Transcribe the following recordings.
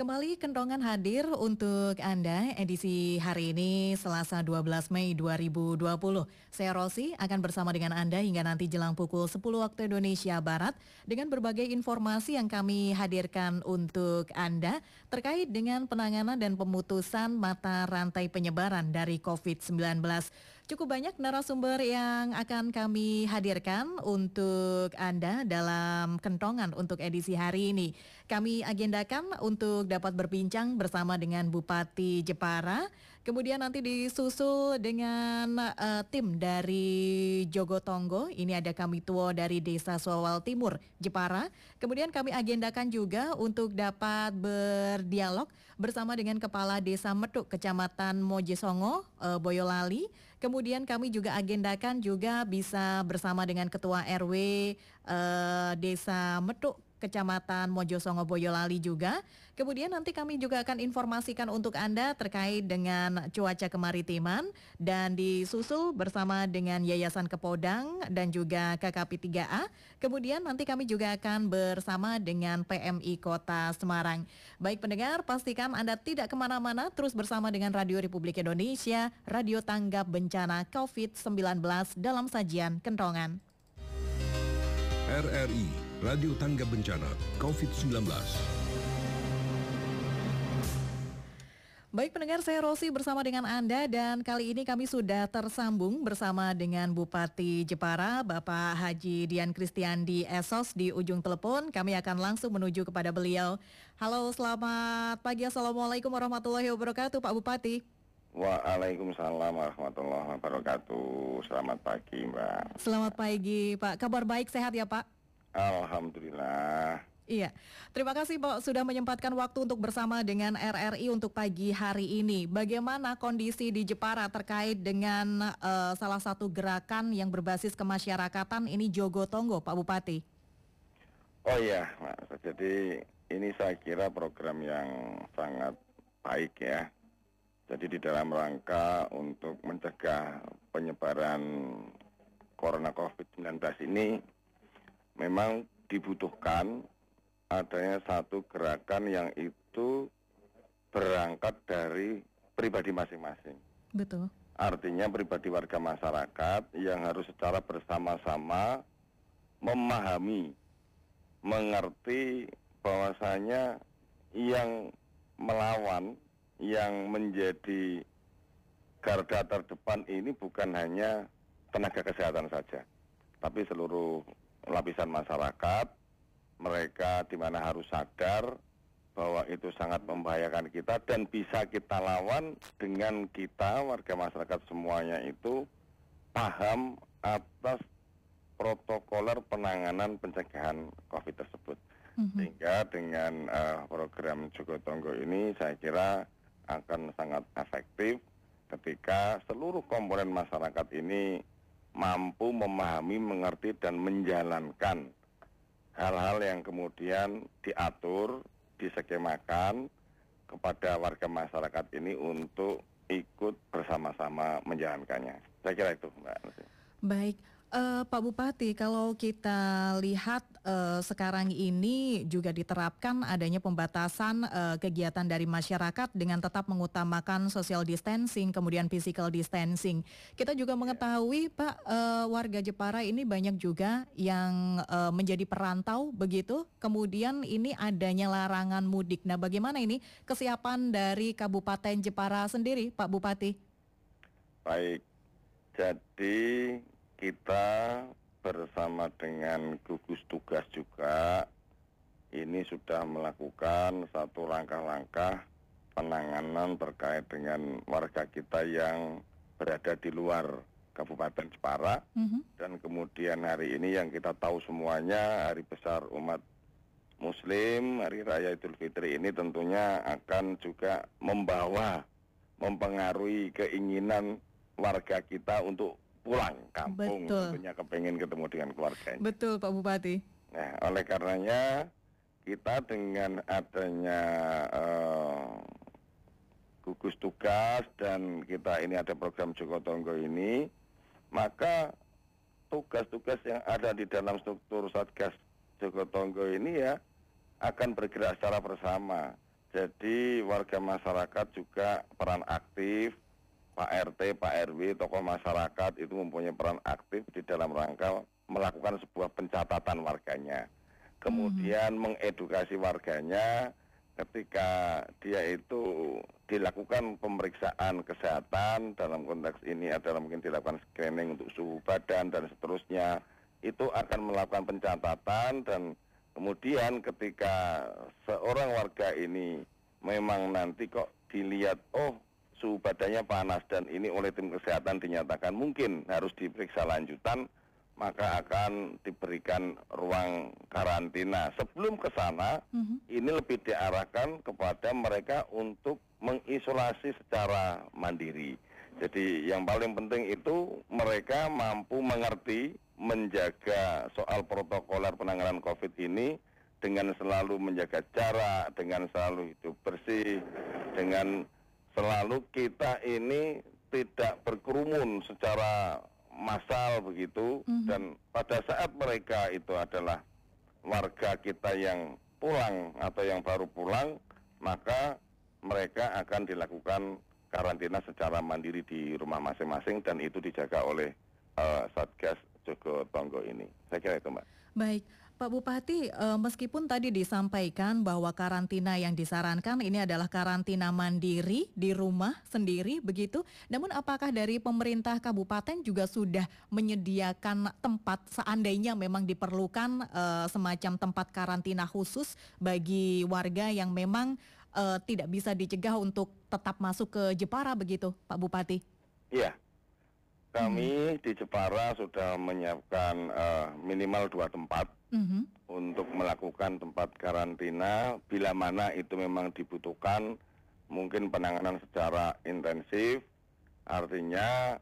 Kembali Kentongan hadir untuk Anda edisi hari ini Selasa 12 Mei 2020. Saya Rosi akan bersama dengan Anda hingga nanti jelang pukul 10 waktu Indonesia Barat dengan berbagai informasi yang kami hadirkan untuk Anda terkait dengan penanganan dan pemutusan mata rantai penyebaran dari COVID-19. Cukup banyak narasumber yang akan kami hadirkan untuk Anda dalam kentongan untuk edisi hari ini. Kami agendakan untuk dapat berbincang bersama dengan Bupati Jepara, kemudian nanti disusul dengan uh, tim dari Jogotongo. Ini ada kami tua dari Desa Sowal Timur, Jepara. Kemudian kami agendakan juga untuk dapat berdialog bersama dengan Kepala Desa Metuk, Kecamatan Mojesongo, uh, Boyolali. Kemudian kami juga agendakan juga bisa bersama dengan Ketua RW uh, Desa Metuk Kecamatan Mojosongo Boyolali juga. Kemudian nanti kami juga akan informasikan untuk Anda terkait dengan cuaca kemaritiman dan disusul bersama dengan Yayasan Kepodang dan juga KKP 3A. Kemudian nanti kami juga akan bersama dengan PMI Kota Semarang. Baik pendengar, pastikan Anda tidak ke mana-mana, terus bersama dengan Radio Republik Indonesia, Radio Tanggap Bencana COVID-19 dalam sajian Kentongan. RRI Radio Tangga Bencana COVID-19. Baik pendengar, saya Rosi bersama dengan Anda dan kali ini kami sudah tersambung bersama dengan Bupati Jepara, Bapak Haji Dian Kristiandi Esos di ujung telepon. Kami akan langsung menuju kepada beliau. Halo, selamat pagi. Assalamualaikum warahmatullahi wabarakatuh, Pak Bupati. Waalaikumsalam warahmatullahi wabarakatuh. Selamat pagi, Mbak. Selamat pagi, Pak. Kabar baik, sehat ya, Pak? Alhamdulillah. Iya, terima kasih Pak sudah menyempatkan waktu untuk bersama dengan RRI untuk pagi hari ini. Bagaimana kondisi di Jepara terkait dengan uh, salah satu gerakan yang berbasis kemasyarakatan ini Jogo Tonggo, Pak Bupati? Oh iya, Mas. Jadi ini saya kira program yang sangat baik ya. Jadi di dalam rangka untuk mencegah penyebaran Corona COVID-19 ini memang dibutuhkan adanya satu gerakan yang itu berangkat dari pribadi masing-masing. Betul. Artinya pribadi warga masyarakat yang harus secara bersama-sama memahami, mengerti bahwasanya yang melawan, yang menjadi garda terdepan ini bukan hanya tenaga kesehatan saja, tapi seluruh lapisan masyarakat, mereka di mana harus sadar bahwa itu sangat membahayakan kita dan bisa kita lawan dengan kita warga masyarakat semuanya itu paham atas protokoler penanganan pencegahan COVID tersebut. Mm-hmm. Sehingga dengan uh, program Joko Tonggo ini saya kira akan sangat efektif ketika seluruh komponen masyarakat ini mampu memahami, mengerti dan menjalankan hal-hal yang kemudian diatur, diskemakan kepada warga masyarakat ini untuk ikut bersama-sama menjalankannya. Saya kira itu, Mbak. Baik. Uh, Pak Bupati, kalau kita lihat uh, sekarang ini juga diterapkan adanya pembatasan uh, kegiatan dari masyarakat dengan tetap mengutamakan social distancing, kemudian physical distancing. Kita juga mengetahui, Pak, uh, warga Jepara ini banyak juga yang uh, menjadi perantau begitu. Kemudian ini adanya larangan mudik. Nah, bagaimana ini kesiapan dari Kabupaten Jepara sendiri, Pak Bupati? Baik. Jadi kita bersama dengan gugus tugas juga ini sudah melakukan satu langkah-langkah penanganan terkait dengan warga kita yang berada di luar Kabupaten Jepara mm-hmm. dan kemudian hari ini yang kita tahu semuanya hari besar umat Muslim hari raya Idul Fitri ini tentunya akan juga membawa mempengaruhi keinginan warga kita untuk pulang kampung Betul. tentunya kepengen ketemu dengan keluarga. Betul Pak Bupati. Nah oleh karenanya kita dengan adanya uh, gugus tugas dan kita ini ada program Joko Tonggo ini maka tugas-tugas yang ada di dalam struktur Satgas Joko Tonggo ini ya akan bergerak secara bersama. Jadi warga masyarakat juga peran aktif, Pak RT, Pak RW, tokoh masyarakat itu mempunyai peran aktif di dalam rangka melakukan sebuah pencatatan warganya. Kemudian hmm. mengedukasi warganya ketika dia itu dilakukan pemeriksaan kesehatan dalam konteks ini adalah mungkin dilakukan screening untuk suhu badan dan seterusnya itu akan melakukan pencatatan dan kemudian ketika seorang warga ini memang nanti kok dilihat oh suhu badannya panas dan ini oleh tim kesehatan dinyatakan mungkin harus diperiksa lanjutan maka akan diberikan ruang karantina. Sebelum ke sana, mm-hmm. ini lebih diarahkan kepada mereka untuk mengisolasi secara mandiri. Jadi yang paling penting itu mereka mampu mengerti, menjaga soal protokoler penanganan COVID ini dengan selalu menjaga jarak, dengan selalu hidup bersih, dengan selalu kita ini tidak berkerumun secara massal begitu mm-hmm. dan pada saat mereka itu adalah warga kita yang pulang atau yang baru pulang maka mereka akan dilakukan karantina secara mandiri di rumah masing-masing dan itu dijaga oleh uh, Satgas Jogo Tonggo ini. Saya kira itu, Mbak. Baik. Pak Bupati, eh, meskipun tadi disampaikan bahwa karantina yang disarankan ini adalah karantina mandiri di rumah sendiri begitu, namun apakah dari pemerintah kabupaten juga sudah menyediakan tempat seandainya memang diperlukan eh, semacam tempat karantina khusus bagi warga yang memang eh, tidak bisa dicegah untuk tetap masuk ke Jepara begitu, Pak Bupati? Iya, kami hmm. di Jepara sudah menyiapkan uh, minimal dua tempat hmm. untuk melakukan tempat karantina bila mana itu memang dibutuhkan mungkin penanganan secara intensif. Artinya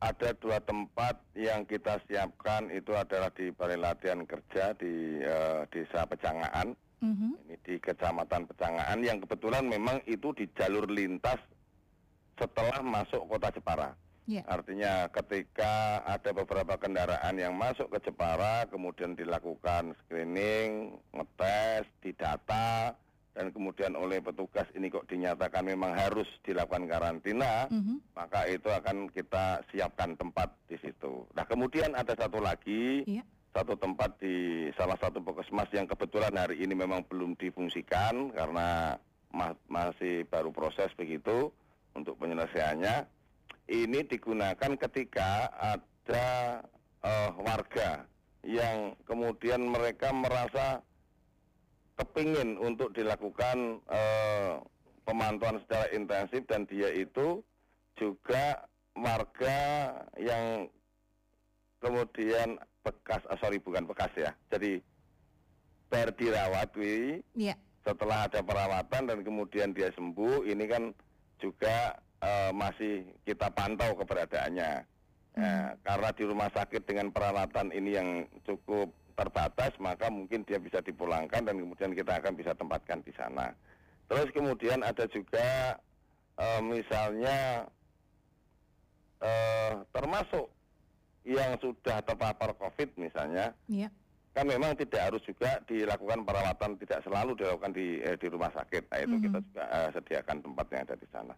ada dua tempat yang kita siapkan itu adalah di Balai Latihan Kerja di uh, Desa Pecangaan. Mm-hmm. Ini di Kecamatan Pecangaan yang kebetulan memang itu di jalur lintas setelah masuk kota Jepara. Yeah. Artinya ketika ada beberapa kendaraan yang masuk ke Jepara, kemudian dilakukan screening, ngetes, didata, dan kemudian oleh petugas ini kok dinyatakan memang harus dilakukan karantina, mm -hmm. maka itu akan kita siapkan tempat di situ. Nah kemudian ada satu lagi, yeah. satu tempat di salah satu puskesmas yang kebetulan hari ini memang belum difungsikan karena ma masih baru proses begitu untuk penyelesaiannya ini digunakan ketika ada uh, warga yang kemudian mereka merasa kepingin untuk dilakukan uh, pemantauan secara intensif dan dia itu juga warga yang kemudian bekas, oh sorry bukan bekas ya, jadi berdirawat, yeah. setelah ada perawatan dan kemudian dia sembuh, ini kan juga uh, masih kita pantau keberadaannya. Hmm. Ya, karena di rumah sakit dengan peralatan ini yang cukup terbatas, maka mungkin dia bisa dipulangkan dan kemudian kita akan bisa tempatkan di sana. Terus kemudian ada juga uh, misalnya uh, termasuk yang sudah terpapar COVID misalnya, yeah. kan memang tidak harus juga dilakukan perawatan, tidak selalu dilakukan di eh, di rumah sakit. Nah, itu mm -hmm. kita juga uh, sediakan tempat yang ada di sana.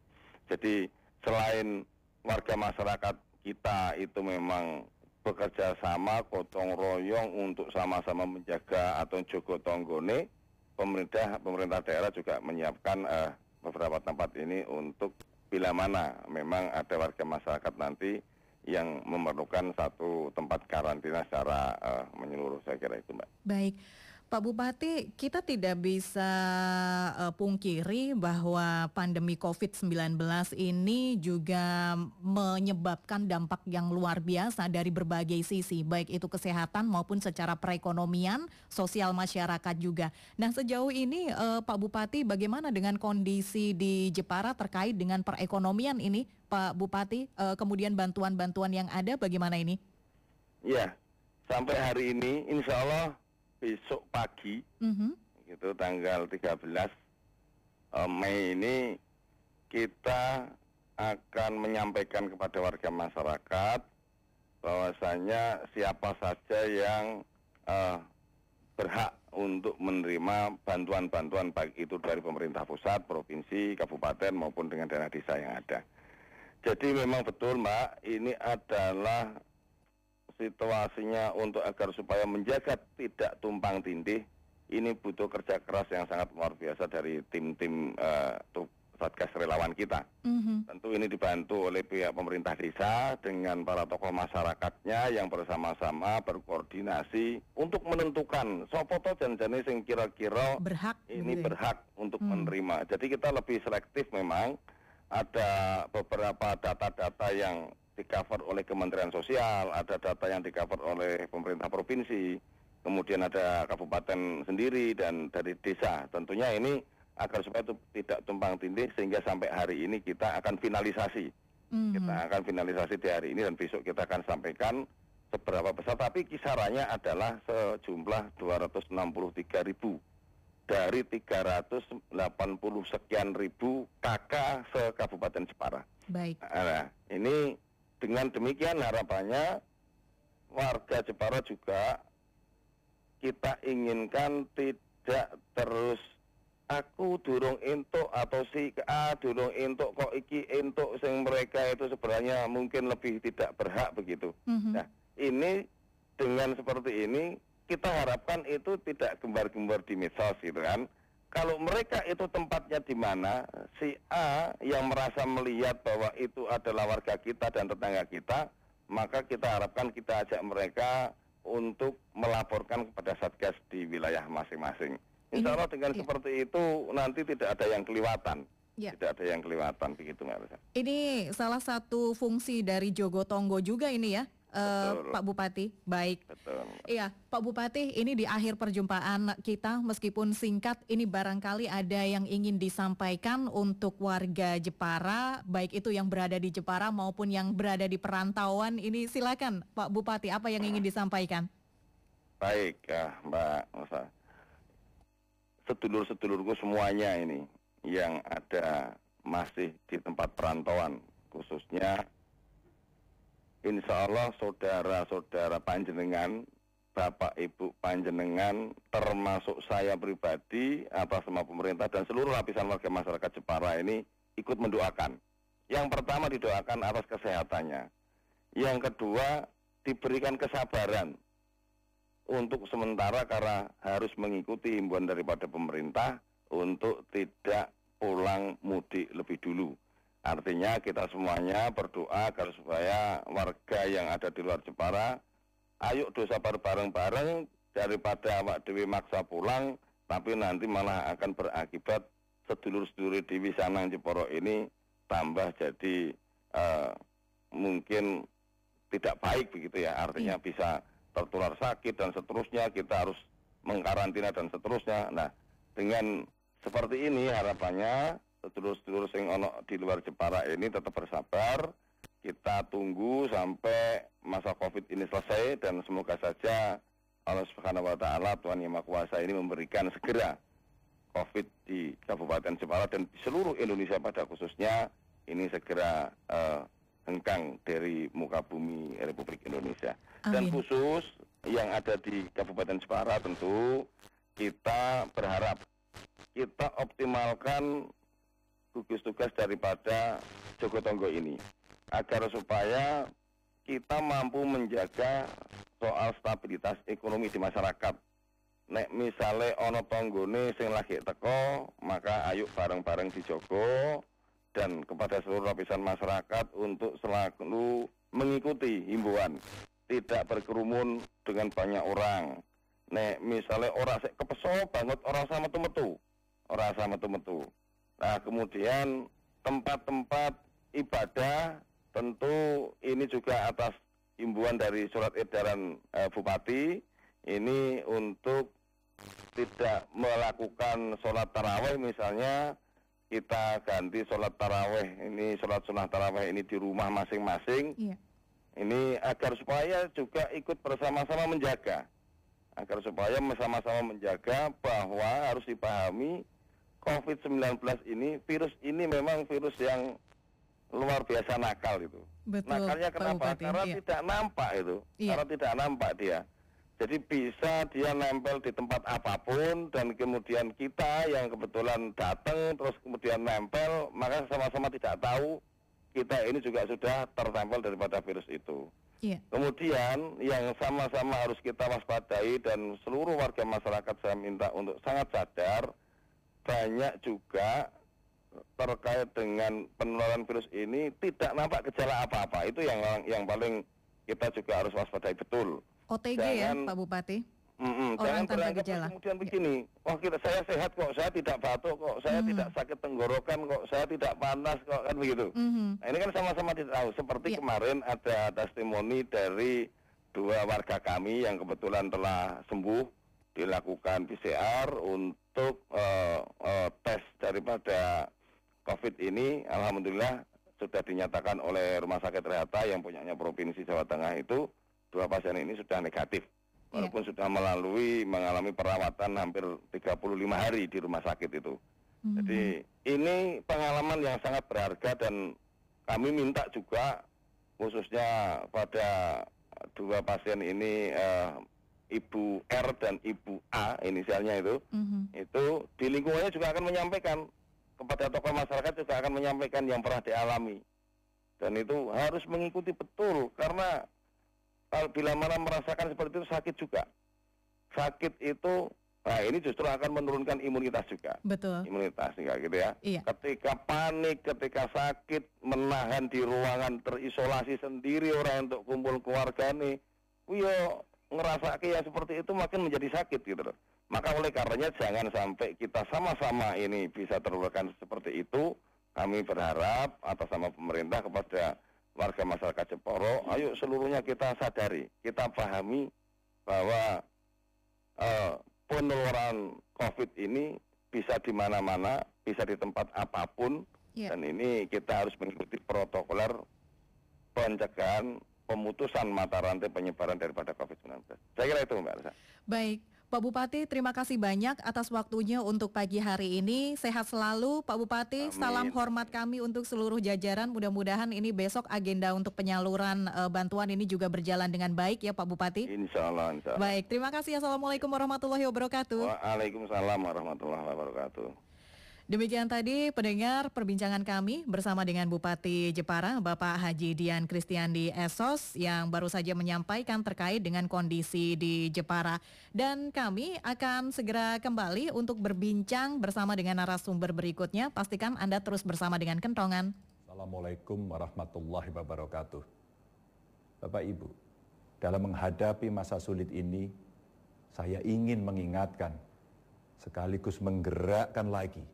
Jadi selain warga masyarakat kita itu memang bekerja sama gotong royong untuk sama-sama menjaga atau jogo tonggone, pemerintah pemerintah daerah juga menyiapkan uh, beberapa tempat ini untuk bila mana memang ada warga masyarakat nanti yang memerlukan satu tempat karantina secara uh, menyeluruh saya kira itu mbak. Baik. Pak Bupati, kita tidak bisa uh, pungkiri bahwa pandemi COVID-19 ini juga menyebabkan dampak yang luar biasa dari berbagai sisi, baik itu kesehatan maupun secara perekonomian, sosial masyarakat juga. Nah, sejauh ini uh, Pak Bupati bagaimana dengan kondisi di Jepara terkait dengan perekonomian ini, Pak Bupati? Uh, kemudian bantuan-bantuan yang ada bagaimana ini? Ya, sampai hari ini insya Allah besok pagi mm-hmm. itu tanggal 13 uh, eh, Mei ini kita akan menyampaikan kepada warga masyarakat bahwasanya siapa saja yang uh, berhak untuk menerima bantuan-bantuan baik itu dari pemerintah pusat, provinsi, kabupaten maupun dengan daerah desa yang ada. Jadi memang betul Mbak, ini adalah situasinya untuk agar supaya menjaga tidak tumpang tindih ini butuh kerja keras yang sangat luar biasa dari tim-tim uh, Satgas relawan kita. Mm-hmm. Tentu ini dibantu oleh pihak pemerintah desa dengan para tokoh masyarakatnya yang bersama-sama berkoordinasi untuk menentukan sopoto dan jenis yang kira-kira berhak ini gitu ya? berhak untuk mm. menerima. Jadi kita lebih selektif memang ada beberapa data-data yang di cover oleh Kementerian Sosial, ada data yang di cover oleh pemerintah provinsi, kemudian ada kabupaten sendiri dan dari desa. Tentunya ini agar supaya itu tidak tumpang tindih sehingga sampai hari ini kita akan finalisasi. Mm-hmm. Kita akan finalisasi di hari ini dan besok kita akan sampaikan seberapa besar tapi kisarannya adalah sejumlah 263 ribu dari 380 sekian ribu kakak se Kabupaten Jepara. Baik. Nah, ini dengan demikian harapannya warga Jepara juga kita inginkan tidak terus aku durung entuk atau si A durung entuk kok iki entuk sing mereka itu sebenarnya mungkin lebih tidak berhak begitu. Mm-hmm. Nah, ini dengan seperti ini kita harapkan itu tidak gembar-gembar di medsos gitu kan. Kalau mereka itu tempatnya di mana, si A yang merasa melihat bahwa itu adalah warga kita dan tetangga kita, maka kita harapkan kita ajak mereka untuk melaporkan kepada Satgas di wilayah masing-masing. Insya Allah dengan iya. seperti itu nanti tidak ada yang kelewatan. Ya. Tidak ada yang kelewatan begitu Mbak Ini salah satu fungsi dari Jogo Tonggo juga ini ya. Uh, Pak Bupati, baik. Betul. Iya, Pak Bupati, ini di akhir perjumpaan kita, meskipun singkat, ini barangkali ada yang ingin disampaikan untuk warga Jepara, baik itu yang berada di Jepara maupun yang berada di perantauan. Ini silakan, Pak Bupati, apa yang ingin disampaikan? Baik, ya, Mbak Musa sedulur-sedulurku semuanya ini yang ada masih di tempat perantauan khususnya insya Allah saudara-saudara panjenengan Bapak Ibu panjenengan termasuk saya pribadi atas nama pemerintah dan seluruh lapisan warga masyarakat Jepara ini ikut mendoakan. Yang pertama didoakan atas kesehatannya. Yang kedua diberikan kesabaran untuk sementara karena harus mengikuti himbauan daripada pemerintah untuk tidak pulang mudik lebih dulu. Artinya kita semuanya berdoa agar supaya warga yang ada di luar Jepara, ayo dosa bareng-bareng daripada awak dewi maksa pulang, tapi nanti malah akan berakibat sedulur-sedulur di Wisanang Jeporo ini tambah jadi uh, mungkin tidak baik begitu ya, artinya hmm. bisa tertular sakit dan seterusnya kita harus mengkarantina dan seterusnya. Nah, dengan seperti ini harapannya sedulur-sedulur sing ono di luar Jepara ini tetap bersabar. Kita tunggu sampai masa Covid ini selesai dan semoga saja Allah Subhanahu wa taala Tuhan Yang Maha Kuasa ini memberikan segera Covid di Kabupaten Jepara dan di seluruh Indonesia pada khususnya ini segera uh, hengkang dari muka bumi Republik Indonesia. Amin. Dan khusus yang ada di Kabupaten Jepara tentu kita berharap kita optimalkan gugus tugas daripada Joko Tonggo ini agar supaya kita mampu menjaga soal stabilitas ekonomi di masyarakat. Nek misalnya ono tonggone sing lagi teko, maka ayo bareng-bareng dijogo dan kepada seluruh lapisan masyarakat untuk selalu mengikuti himbauan tidak berkerumun dengan banyak orang. Nek misalnya orang sek kepeso banget orang sama tuh metu, orang sama tuh metu. Nah kemudian tempat-tempat ibadah tentu ini juga atas himbauan dari surat edaran eh, bupati ini untuk tidak melakukan sholat taraweh misalnya kita ganti sholat taraweh ini sholat sunnah taraweh ini di rumah masing-masing. Iya. Ini agar supaya juga ikut bersama-sama menjaga, agar supaya bersama-sama menjaga bahwa harus dipahami COVID-19 ini virus ini memang virus yang luar biasa nakal itu. Betul, Nakalnya kenapa? Karena iya. tidak nampak itu, iya. karena tidak nampak dia. Jadi bisa dia nempel di tempat apa pun dan kemudian kita yang kebetulan datang terus kemudian nempel, maka sama-sama tidak tahu kita ini juga sudah tertempel daripada virus itu. Yeah. Kemudian yang sama-sama harus kita waspadai dan seluruh warga masyarakat saya minta untuk sangat sadar banyak juga terkait dengan penularan virus ini tidak nampak gejala apa-apa. Itu yang yang paling kita juga harus waspadai betul. OTG ya, Jangan, ya Pak Bupati? Mm -mm, Orang jangan tanpa gejala. Kemudian ya. begini, wah kita saya sehat kok, saya tidak batuk kok, saya mm. tidak sakit tenggorokan kok, saya tidak panas kok kan begitu. Mm -hmm. Nah, ini kan sama-sama tidak tahu. Seperti yeah. kemarin ada testimoni dari dua warga kami yang kebetulan telah sembuh dilakukan PCR untuk uh, uh, tes daripada COVID ini, alhamdulillah sudah dinyatakan oleh Rumah Sakit Rehata yang punyanya Provinsi Jawa Tengah itu dua pasien ini sudah negatif. Iya. Walaupun yeah. sudah melalui mengalami perawatan hampir 35 hari di rumah sakit itu. Mm-hmm. Jadi ini pengalaman yang sangat berharga dan kami minta juga khususnya pada dua pasien ini uh, Ibu R dan Ibu A inisialnya itu, mm-hmm. itu di lingkungannya juga akan menyampaikan kepada tokoh masyarakat juga akan menyampaikan yang pernah dialami dan itu harus mengikuti betul karena kalau bila mana merasakan seperti itu sakit juga. Sakit itu Nah ini justru akan menurunkan imunitas juga. Betul. Imunitas ya gitu ya. Iya. Ketika panik, ketika sakit, menahan di ruangan terisolasi sendiri orang untuk kumpul keluarga nih, yo ngerasa kayak seperti itu makin menjadi sakit gitu loh. Maka oleh karenanya jangan sampai kita sama-sama ini bisa terlakukan seperti itu. Kami berharap atas nama pemerintah kepada warga masyarakat Jeporo, ayo seluruhnya kita sadari, kita pahami bahwa uh, penularan COVID ini bisa di mana-mana, bisa di tempat apa pun, yeah. dan ini kita harus mengikuti protokoler pencegahan pemutusan mata rantai penyebaran daripada COVID-19. Saya kira itu Mbak Elsa. Baik. Pak Bupati, terima kasih banyak atas waktunya untuk pagi hari ini. Sehat selalu Pak Bupati. Amin. Salam hormat kami untuk seluruh jajaran. Mudah-mudahan ini besok agenda untuk penyaluran uh, bantuan ini juga berjalan dengan baik ya Pak Bupati. Insya Allah, insya Allah. Baik, terima kasih. Assalamualaikum warahmatullahi wabarakatuh. Waalaikumsalam warahmatullahi wabarakatuh. Demikian tadi pendengar perbincangan kami bersama dengan Bupati Jepara, Bapak Haji Dian Kristiandi Esos yang baru saja menyampaikan terkait dengan kondisi di Jepara. Dan kami akan segera kembali untuk berbincang bersama dengan narasumber berikutnya. Pastikan Anda terus bersama dengan Kentongan. Assalamualaikum warahmatullahi wabarakatuh. Bapak Ibu, dalam menghadapi masa sulit ini, saya ingin mengingatkan sekaligus menggerakkan lagi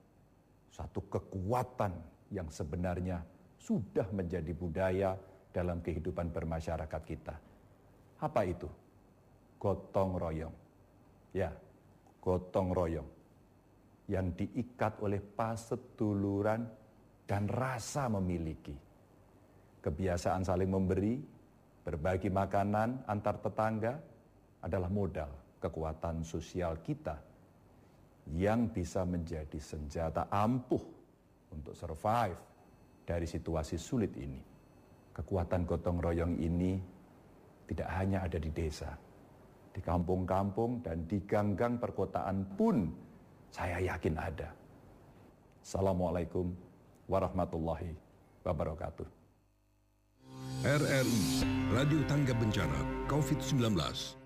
satu kekuatan yang sebenarnya sudah menjadi budaya dalam kehidupan bermasyarakat kita. Apa itu? Gotong royong. Ya, gotong royong. Yang diikat oleh pasetuluran dan rasa memiliki. Kebiasaan saling memberi, berbagi makanan antar tetangga adalah modal kekuatan sosial kita yang bisa menjadi senjata ampuh untuk survive dari situasi sulit ini. Kekuatan gotong royong ini tidak hanya ada di desa, di kampung-kampung dan di gang-gang perkotaan pun saya yakin ada. Assalamualaikum warahmatullahi wabarakatuh. RRI Radio Tangga Bencana COVID-19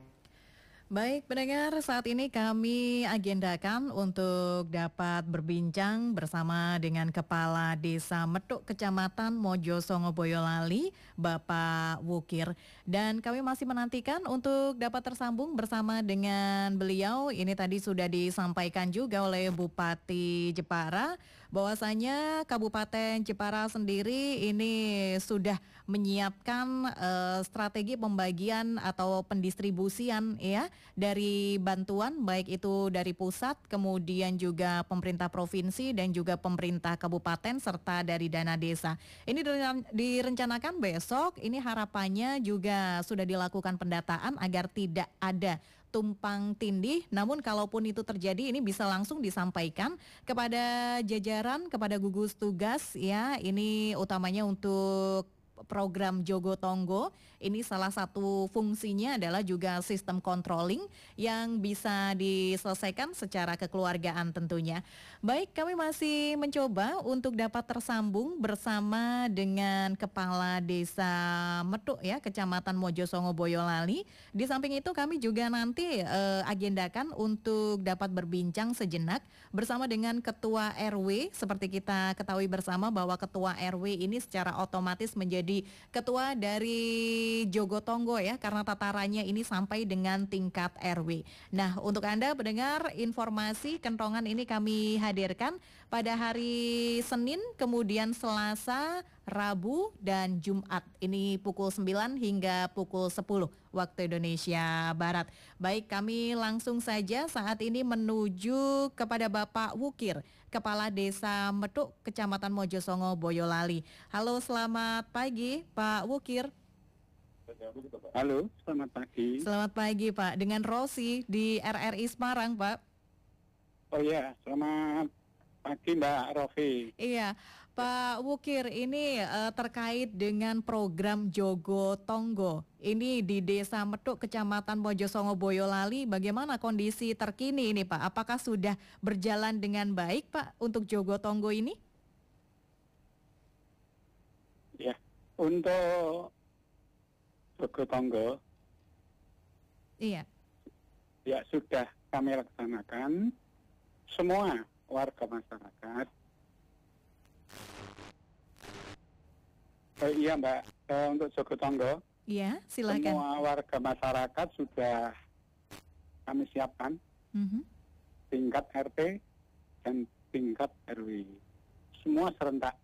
Baik pendengar, saat ini kami agendakan untuk dapat berbincang bersama dengan Kepala Desa Metuk Kecamatan Mojo Songo Boyolali, Bapak Wukir. Dan kami masih menantikan untuk dapat tersambung bersama dengan beliau. Ini tadi sudah disampaikan juga oleh Bupati Jepara bahwasanya Kabupaten Jepara sendiri ini sudah menyiapkan uh, strategi pembagian atau pendistribusian ya dari bantuan baik itu dari pusat kemudian juga pemerintah provinsi dan juga pemerintah kabupaten serta dari dana desa. Ini direncanakan besok ini harapannya juga sudah dilakukan pendataan agar tidak ada tumpang tindih. Namun kalaupun itu terjadi ini bisa langsung disampaikan kepada jajaran, kepada gugus tugas ya. Ini utamanya untuk program Jogo Tonggo. Ini salah satu fungsinya adalah juga sistem controlling yang bisa diselesaikan secara kekeluargaan tentunya. Baik, kami masih mencoba untuk dapat tersambung bersama dengan Kepala Desa Metuk ya, Kecamatan Mojosongo Boyolali. Di samping itu kami juga nanti uh, agendakan untuk dapat berbincang sejenak bersama dengan Ketua RW seperti kita ketahui bersama bahwa Ketua RW ini secara otomatis menjadi ketua dari Jogotongo ya karena tatarannya ini sampai dengan tingkat RW. Nah, untuk Anda mendengar informasi kentongan ini kami hadirkan pada hari Senin, kemudian Selasa, Rabu dan Jumat. Ini pukul 9 hingga pukul 10 waktu Indonesia Barat. Baik, kami langsung saja saat ini menuju kepada Bapak Wukir, Kepala Desa Metuk, Kecamatan Mojosongo, Boyolali. Halo, selamat pagi Pak Wukir. Halo, selamat pagi. Selamat pagi Pak, dengan Rosi di RRI Semarang Pak. Oh ya, selamat pagi Mbak Rofi. Iya, Pak Wukir, ini uh, terkait dengan program Jogo Tonggo. Ini di Desa Metuk, Kecamatan Mojosongo, Boyolali. Bagaimana kondisi terkini ini, Pak? Apakah sudah berjalan dengan baik, Pak, untuk Jogo Tonggo ini? Ya, untuk Tonggo. Iya. Ya, sudah kami laksanakan. Semua warga masyarakat Uh, iya Mbak, uh, untuk Jogo Tonggo. Iya, silakan. Semua warga masyarakat sudah kami siapkan. Mm-hmm. Tingkat RT dan tingkat RW. Semua serentak.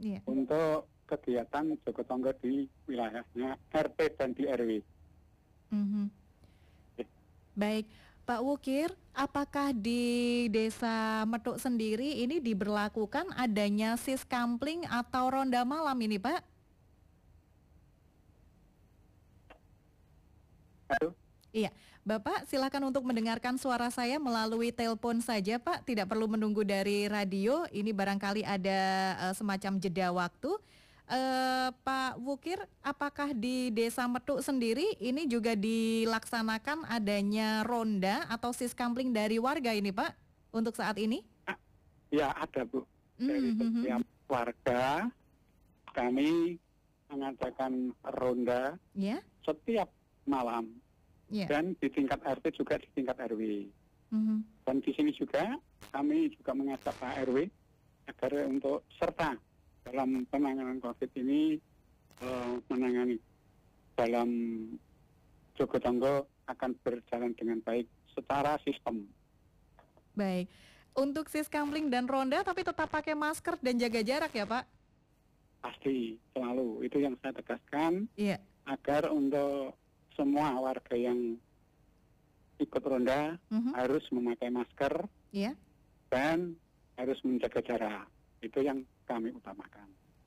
Iya. Untuk kegiatan Jogo Tonggo di wilayahnya RT dan di RW. Mm-hmm. Baik. Pak Wukir, apakah di Desa Metuk sendiri ini diberlakukan adanya sis kampling atau ronda malam ini, Pak? Halo. Iya, Bapak silakan untuk mendengarkan suara saya melalui telepon saja, Pak. Tidak perlu menunggu dari radio. Ini barangkali ada uh, semacam jeda waktu. Uh, Pak Wukir, apakah di Desa Metuk sendiri ini juga dilaksanakan adanya ronda atau siskampling dari warga ini, Pak, untuk saat ini? Ya, ada, Bu. Dari mm-hmm. setiap warga kami mengadakan ronda yeah. setiap malam. Yeah. Dan di tingkat RT juga di tingkat RW. Mm-hmm. Dan di sini juga kami juga mengajak Pak RW agar untuk serta dalam penanganan COVID ini uh, menangani dalam Jogo Tonggo akan berjalan dengan baik secara sistem. Baik. Untuk siskampling dan ronda tapi tetap pakai masker dan jaga jarak ya Pak? Pasti, selalu. Itu yang saya tegaskan. Iya. Agar untuk semua warga yang ikut ronda uh mhm. -huh. harus memakai masker. Iya. Dan harus menjaga jarak. Itu yang kami utamakan.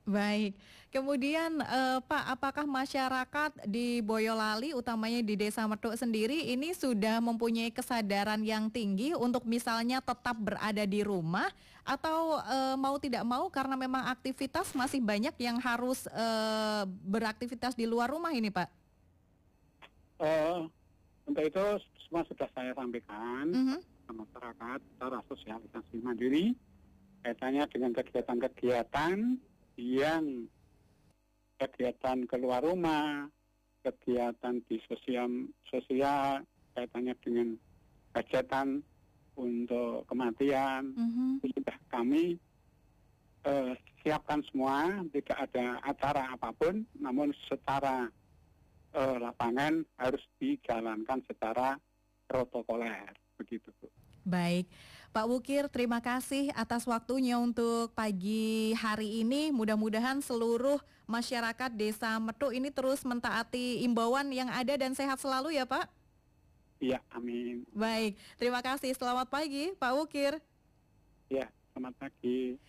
Baik, kemudian uh, Pak, apakah masyarakat di Boyolali, utamanya di Desa Metuk sendiri, ini sudah mempunyai kesadaran yang tinggi untuk misalnya tetap berada di rumah, atau uh, mau tidak mau karena memang aktivitas masih banyak yang harus uh, beraktivitas di luar rumah ini, Pak? Uh, untuk itu semua sudah saya sampaikan mm -hmm. ke masyarakat secara sosialisasi mandiri kaitannya dengan kegiatan-kegiatan yang kegiatan keluar rumah, kegiatan di sosial sosial kaitannya dengan hajatan untuk kematian mm-hmm. sudah kami uh, siapkan semua tidak ada acara apa pun namun secara uh, lapangan harus dijalankan secara protokoler begitu Bu. Baik. Pak Wukir, terima kasih atas waktunya untuk pagi hari ini. Mudah-mudahan seluruh masyarakat Desa Metu ini terus mentaati imbauan yang ada dan sehat selalu ya Pak. Iya, amin. Baik, terima kasih. Selamat pagi Pak Wukir. Iya, selamat pagi.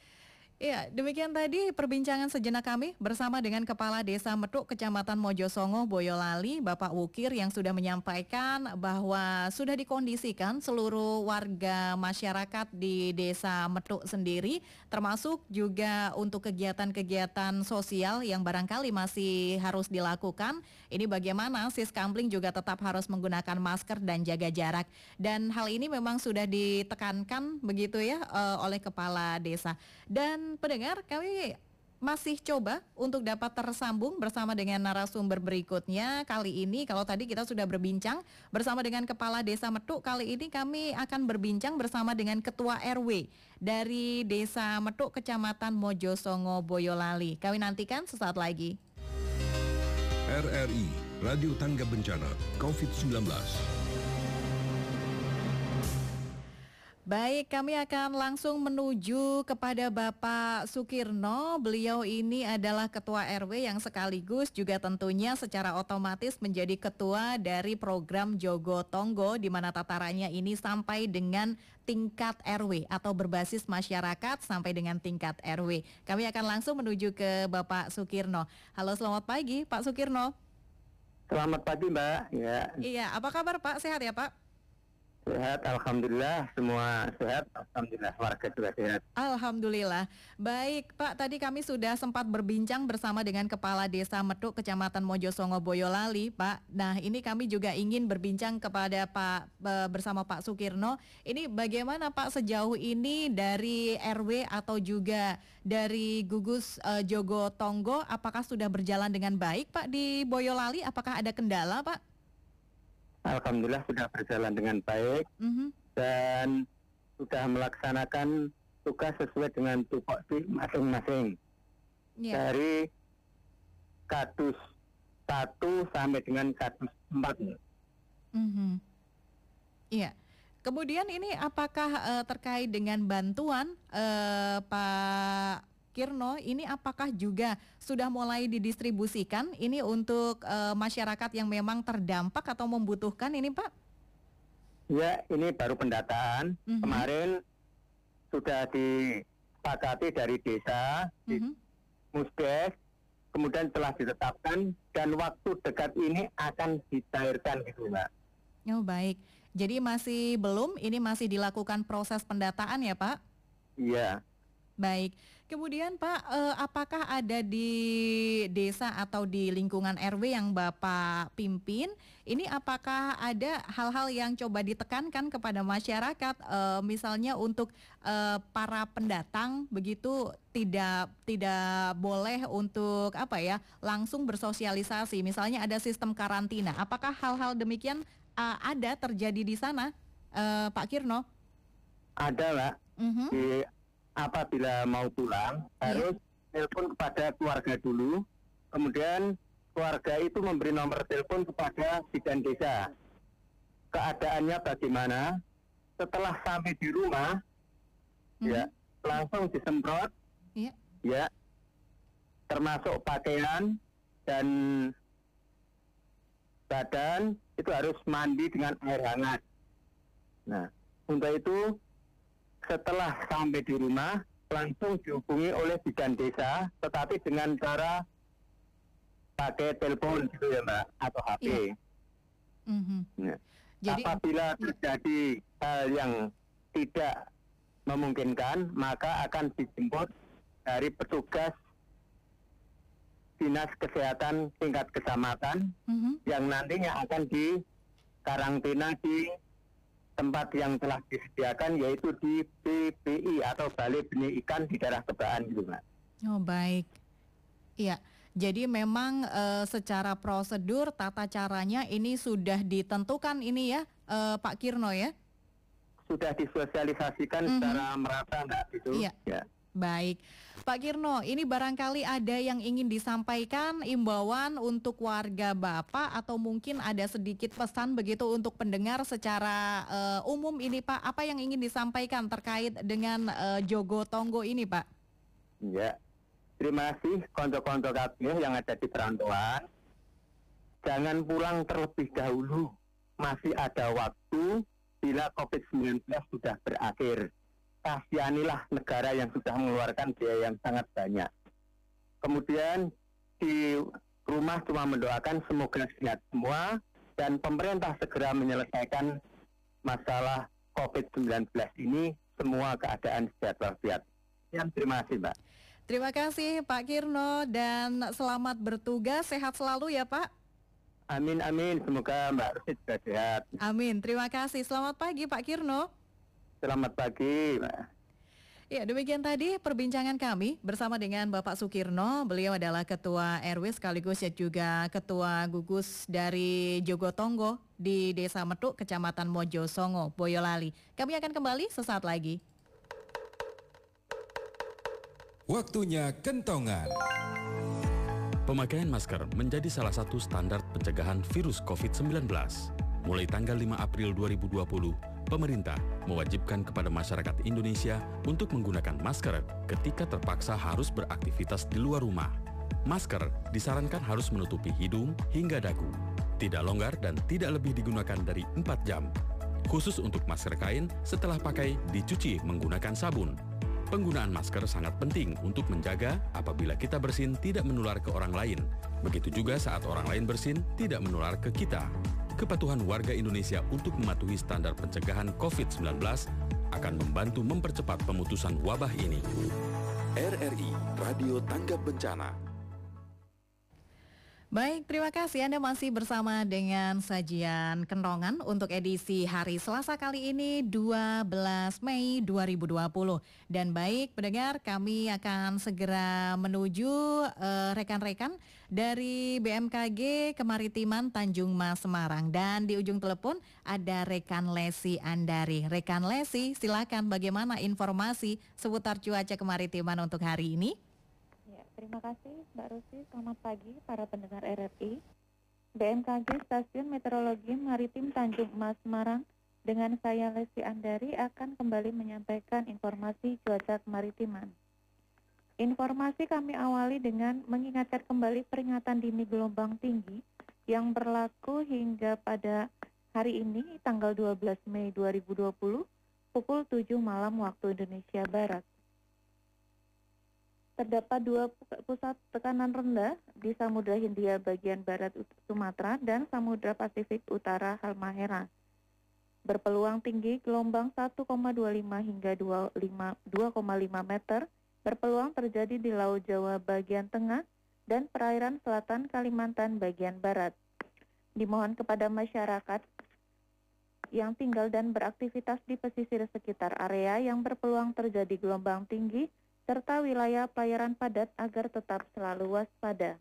Ya, demikian tadi perbincangan sejenak kami bersama dengan Kepala Desa Metuk Kecamatan Mojosongo, Boyolali, Bapak Wukir yang sudah menyampaikan bahwa sudah dikondisikan seluruh warga masyarakat di Desa Metuk sendiri, termasuk juga untuk kegiatan-kegiatan sosial yang barangkali masih harus dilakukan. Ini bagaimana Siskambling juga tetap harus menggunakan masker dan jaga jarak. Dan hal ini memang sudah ditekankan begitu ya eh, oleh Kepala Desa. Dan pendengar, kami masih coba untuk dapat tersambung bersama dengan narasumber berikutnya. Kali ini kalau tadi kita sudah berbincang bersama dengan Kepala Desa Metuk, kali ini kami akan berbincang bersama dengan Ketua RW dari Desa Metuk Kecamatan Mojosongo Boyolali. Kami nantikan sesaat lagi. RRI Radio Tangga Bencana COVID-19 Baik, kami akan langsung menuju kepada Bapak Sukirno. Beliau ini adalah Ketua RW yang sekaligus juga tentunya secara otomatis menjadi ketua dari program Jogo Tonggo di mana tatarannya ini sampai dengan tingkat RW atau berbasis masyarakat sampai dengan tingkat RW. Kami akan langsung menuju ke Bapak Sukirno. Halo, selamat pagi Pak Sukirno. Selamat pagi Mbak. Ya. Iya, apa kabar Pak? Sehat ya Pak? Sehat, Alhamdulillah semua sehat, Alhamdulillah warga juga sehat. Alhamdulillah. Baik Pak, tadi kami sudah sempat berbincang bersama dengan Kepala Desa Metuk Kecamatan Mojosongo Boyolali Pak. Nah ini kami juga ingin berbincang kepada Pak bersama Pak Sukirno. Ini bagaimana Pak sejauh ini dari RW atau juga dari gugus uh, Jogo Tonggo, apakah sudah berjalan dengan baik Pak di Boyolali? Apakah ada kendala Pak? Alhamdulillah sudah berjalan dengan baik mm-hmm. dan sudah melaksanakan tugas sesuai dengan tupoksi masing-masing yeah. dari kadus satu sampai dengan kadus empat. Mm-hmm. Iya. Kemudian ini apakah uh, terkait dengan bantuan uh, Pak Kirno, ini apakah juga sudah mulai didistribusikan ini untuk uh, masyarakat yang memang terdampak atau membutuhkan ini Pak? Ya, ini baru pendataan. Mm -hmm. Kemarin sudah disepakati dari desa, mm -hmm. Musdes, kemudian telah ditetapkan dan waktu dekat ini akan dicairkan gitu Mbak. Oh baik, jadi masih belum, ini masih dilakukan proses pendataan ya Pak? Iya. Baik. Kemudian Pak, eh, apakah ada di desa atau di lingkungan RW yang Bapak pimpin, ini apakah ada hal-hal yang coba ditekankan kepada masyarakat, eh, misalnya untuk eh, para pendatang begitu tidak tidak boleh untuk apa ya langsung bersosialisasi, misalnya ada sistem karantina. Apakah hal-hal demikian uh, ada terjadi di sana, uh, Pak Kirno? Ada, Pak. Mhm. -huh. Di apabila mau pulang yeah. harus telepon kepada keluarga dulu, kemudian keluarga itu memberi nomor telepon kepada bidan desa. Keadaannya bagaimana? Setelah sampai di rumah, mm -hmm. ya langsung disemprot, yeah. ya termasuk pakaian dan badan itu harus mandi dengan air hangat. Nah, untuk itu setelah sampai di rumah langsung dihubungi oleh bidan desa, tetapi dengan cara pakai telepon gitu ya mbak atau HP. Iya. Mm-hmm. Nah, Jadi, apabila terjadi hal yang tidak memungkinkan, maka akan dijemput dari petugas dinas kesehatan tingkat kecamatan mm-hmm. yang nantinya akan dikarantina di tempat yang telah disediakan yaitu di BBI atau Balai Benih Ikan di daerah Tebaan gitu Mbak. Oh baik, iya. Jadi memang e, secara prosedur tata caranya ini sudah ditentukan ini ya e, Pak Kirno ya? Sudah disosialisasikan mm -hmm. secara merata Mbak itu. Iya. Ya. Baik, Pak Kirno, ini barangkali ada yang ingin disampaikan imbauan untuk warga Bapak atau mungkin ada sedikit pesan begitu untuk pendengar secara uh, umum ini Pak, apa yang ingin disampaikan terkait dengan uh, Jogo Tonggo ini Pak? Ya, terima kasih konco-konco kabeh yang ada di perantauan. Jangan pulang terlebih dahulu, masih ada waktu bila COVID-19 sudah berakhir kasihanilah negara yang sudah mengeluarkan biaya yang sangat banyak. Kemudian di rumah cuma mendoakan semoga sehat semua dan pemerintah segera menyelesaikan masalah COVID-19 ini semua keadaan sehat walafiat. Terima kasih Mbak. Terima kasih Pak Kirno dan selamat bertugas, sehat selalu ya Pak. Amin amin, semoga Mbak Rusi juga sehat. Amin, terima kasih. Selamat pagi Pak Kirno. Selamat pagi Mbak. Ya, demikian tadi perbincangan kami bersama dengan Bapak Sukirno. Beliau adalah Ketua RW sekaligus ya juga Ketua Gugus dari Jogotongo di Desa Metuk, Kecamatan Mojo Songo, Boyolali. Kami akan kembali sesaat lagi. Waktunya kentongan. Pemakaian masker menjadi salah satu standar pencegahan virus COVID-19. Mulai tanggal 5 April 2020, pemerintah mewajibkan kepada masyarakat Indonesia untuk menggunakan masker ketika terpaksa harus beraktivitas di luar rumah. Masker disarankan harus menutupi hidung hingga dagu, tidak longgar dan tidak lebih digunakan dari 4 jam. Khusus untuk masker kain, setelah pakai dicuci menggunakan sabun. Penggunaan masker sangat penting untuk menjaga apabila kita bersin tidak menular ke orang lain. Begitu juga saat orang lain bersin tidak menular ke kita kepatuhan warga Indonesia untuk mematuhi standar pencegahan COVID-19 akan membantu mempercepat pemutusan wabah ini. RRI Radio Tanggap Bencana Baik, terima kasih Anda masih bersama dengan sajian kentongan untuk edisi hari Selasa kali ini 12 Mei 2020. Dan baik pendengar, kami akan segera menuju uh, rekan-rekan dari BMKG Kemaritiman Tanjung Mas Semarang. Dan di ujung telepon ada rekan Lesi Andari. Rekan Lesi, silakan bagaimana informasi seputar cuaca kemaritiman untuk hari ini? Terima kasih Mbak Rusi. Selamat pagi para pendengar RRI. BMKG Stasiun Meteorologi Maritim Tanjung Emas Semarang dengan saya Lesti Andari akan kembali menyampaikan informasi cuaca kemaritiman. Informasi kami awali dengan mengingatkan kembali peringatan dini gelombang tinggi yang berlaku hingga pada hari ini tanggal 12 Mei 2020 pukul 7 malam waktu Indonesia Barat terdapat dua pusat tekanan rendah di Samudra Hindia bagian barat Sumatera dan Samudra Pasifik Utara Halmahera. Berpeluang tinggi gelombang 1,25 hingga 2,5 meter berpeluang terjadi di Laut Jawa bagian tengah dan perairan selatan Kalimantan bagian barat. Dimohon kepada masyarakat yang tinggal dan beraktivitas di pesisir sekitar area yang berpeluang terjadi gelombang tinggi serta wilayah pelayaran padat agar tetap selalu waspada.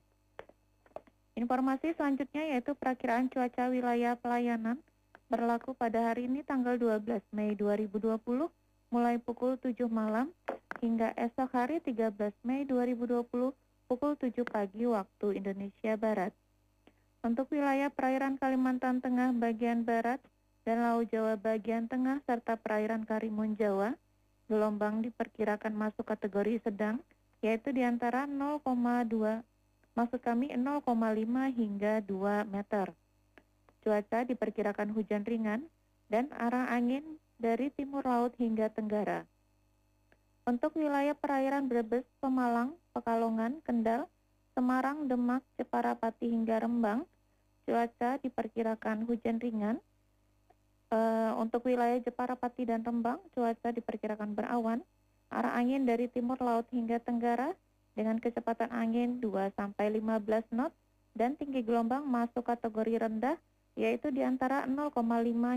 Informasi selanjutnya yaitu perakiraan cuaca wilayah pelayanan berlaku pada hari ini tanggal 12 Mei 2020 mulai pukul 7 malam hingga esok hari 13 Mei 2020 pukul 7 pagi waktu Indonesia Barat. Untuk wilayah perairan Kalimantan Tengah bagian barat dan Laut Jawa bagian tengah serta perairan Karimun Jawa, gelombang diperkirakan masuk kategori sedang, yaitu di antara 0,2 maksud kami 0,5 hingga 2 meter. Cuaca diperkirakan hujan ringan dan arah angin dari timur laut hingga tenggara. Untuk wilayah perairan Brebes, Pemalang, Pekalongan, Kendal, Semarang, Demak, Jepara Pati hingga Rembang, cuaca diperkirakan hujan ringan Uh, untuk wilayah Jepara, Pati, dan Rembang, cuaca diperkirakan berawan. Arah angin dari timur laut hingga tenggara dengan kecepatan angin 2-15 knot dan tinggi gelombang masuk kategori rendah yaitu di antara 0,5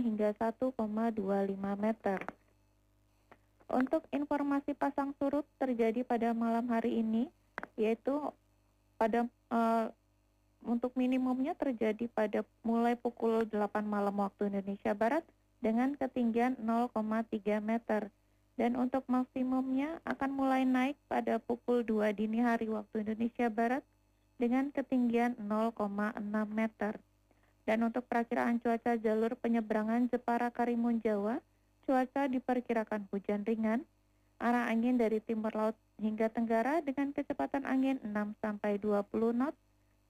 hingga 1,25 meter. Untuk informasi pasang surut terjadi pada malam hari ini yaitu pada uh, untuk minimumnya terjadi pada mulai pukul 8 malam waktu Indonesia Barat dengan ketinggian 0,3 meter. Dan untuk maksimumnya akan mulai naik pada pukul 2 dini hari waktu Indonesia Barat dengan ketinggian 0,6 meter. Dan untuk perakiraan cuaca jalur penyeberangan Jepara Karimun Jawa, cuaca diperkirakan hujan ringan, arah angin dari timur laut hingga tenggara dengan kecepatan angin 6 sampai 20 knot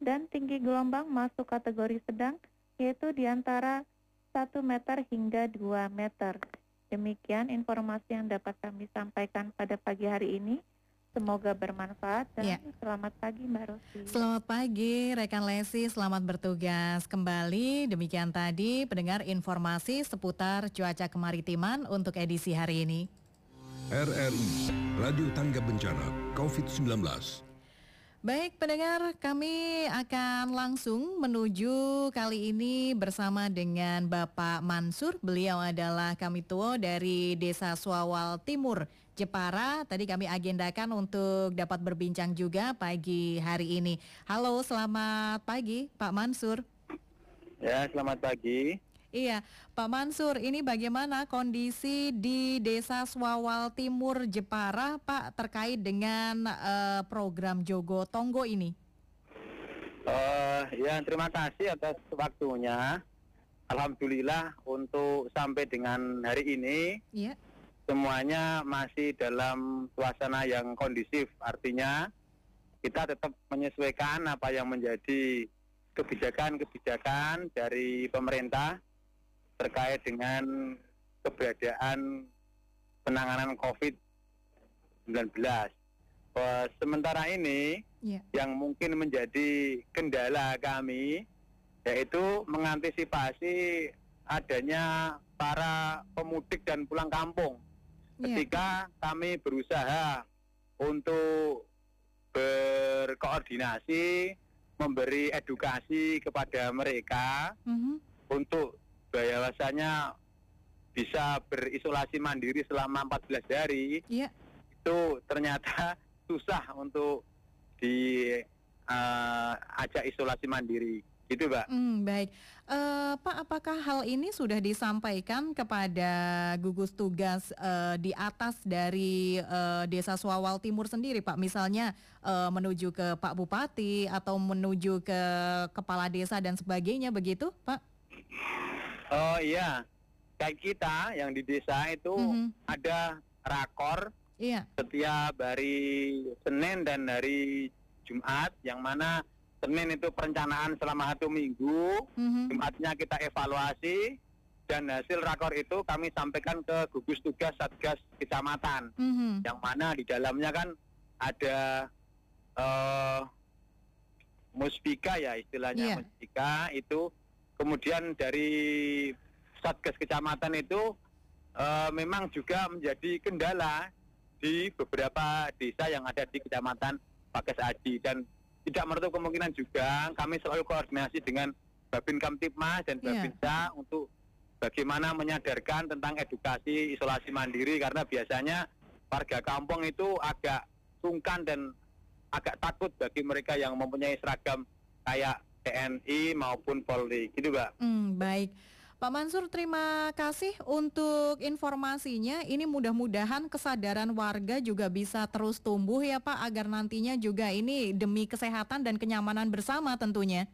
dan tinggi gelombang masuk kategori sedang yaitu di antara 1 meter hingga 2 meter. Demikian informasi yang dapat kami sampaikan pada pagi hari ini. Semoga bermanfaat dan ya. selamat pagi Mbak Rosi. Selamat pagi rekan Lesi, selamat bertugas kembali. Demikian tadi pendengar informasi seputar cuaca kemaritiman untuk edisi hari ini. RRI Radio Tangga Bencana COVID-19 Baik pendengar, kami akan langsung menuju kali ini bersama dengan Bapak Mansur. Beliau adalah kami tua dari Desa Suawal Timur, Jepara. Tadi kami agendakan untuk dapat berbincang juga pagi hari ini. Halo, selamat pagi Pak Mansur. Ya, selamat pagi. Iya, Pak Mansur, ini bagaimana kondisi di Desa Swawal Timur Jepara, Pak, terkait dengan uh, program Jogo Tonggo ini? Uh, ya, terima kasih atas waktunya. Alhamdulillah untuk sampai dengan hari ini, yeah. semuanya masih dalam suasana yang kondisif. Artinya kita tetap menyesuaikan apa yang menjadi kebijakan-kebijakan dari pemerintah terkait dengan keberadaan penanganan COVID-19. Sementara ini yeah. yang mungkin menjadi kendala kami yaitu mengantisipasi adanya para pemudik dan pulang kampung. Yeah. Ketika kami berusaha untuk berkoordinasi, memberi edukasi kepada mereka mm -hmm. untuk bahwasanya bisa berisolasi mandiri selama 14 hari yeah. itu ternyata susah untuk di uh, ajak isolasi mandiri gitu pak. Mm, baik, uh, Pak apakah hal ini sudah disampaikan kepada gugus tugas uh, di atas dari uh, Desa Swawal Timur sendiri Pak, misalnya uh, menuju ke Pak Bupati atau menuju ke kepala desa dan sebagainya begitu Pak? Oh iya, kayak kita yang di desa itu mm-hmm. ada rakor iya. setiap hari Senin dan hari Jumat, yang mana Senin itu perencanaan selama satu minggu, mm-hmm. Jumatnya kita evaluasi, dan hasil rakor itu kami sampaikan ke gugus tugas satgas kecamatan, mm-hmm. yang mana di dalamnya kan ada uh, muspika ya istilahnya yeah. muspika itu Kemudian dari Satgas Kecamatan itu e, memang juga menjadi kendala di beberapa desa yang ada di Kecamatan Pakas Aji dan tidak menutup kemungkinan juga kami selalu koordinasi dengan Babin Kamtipmas dan iya. Babinsa yeah. untuk bagaimana menyadarkan tentang edukasi isolasi mandiri karena biasanya warga kampung itu agak sungkan dan agak takut bagi mereka yang mempunyai seragam kayak TNI maupun Polri, gitu Mbak. Hmm, baik. Pak Mansur, terima kasih untuk informasinya. Ini mudah-mudahan kesadaran warga juga bisa terus tumbuh ya Pak, agar nantinya juga ini demi kesehatan dan kenyamanan bersama tentunya.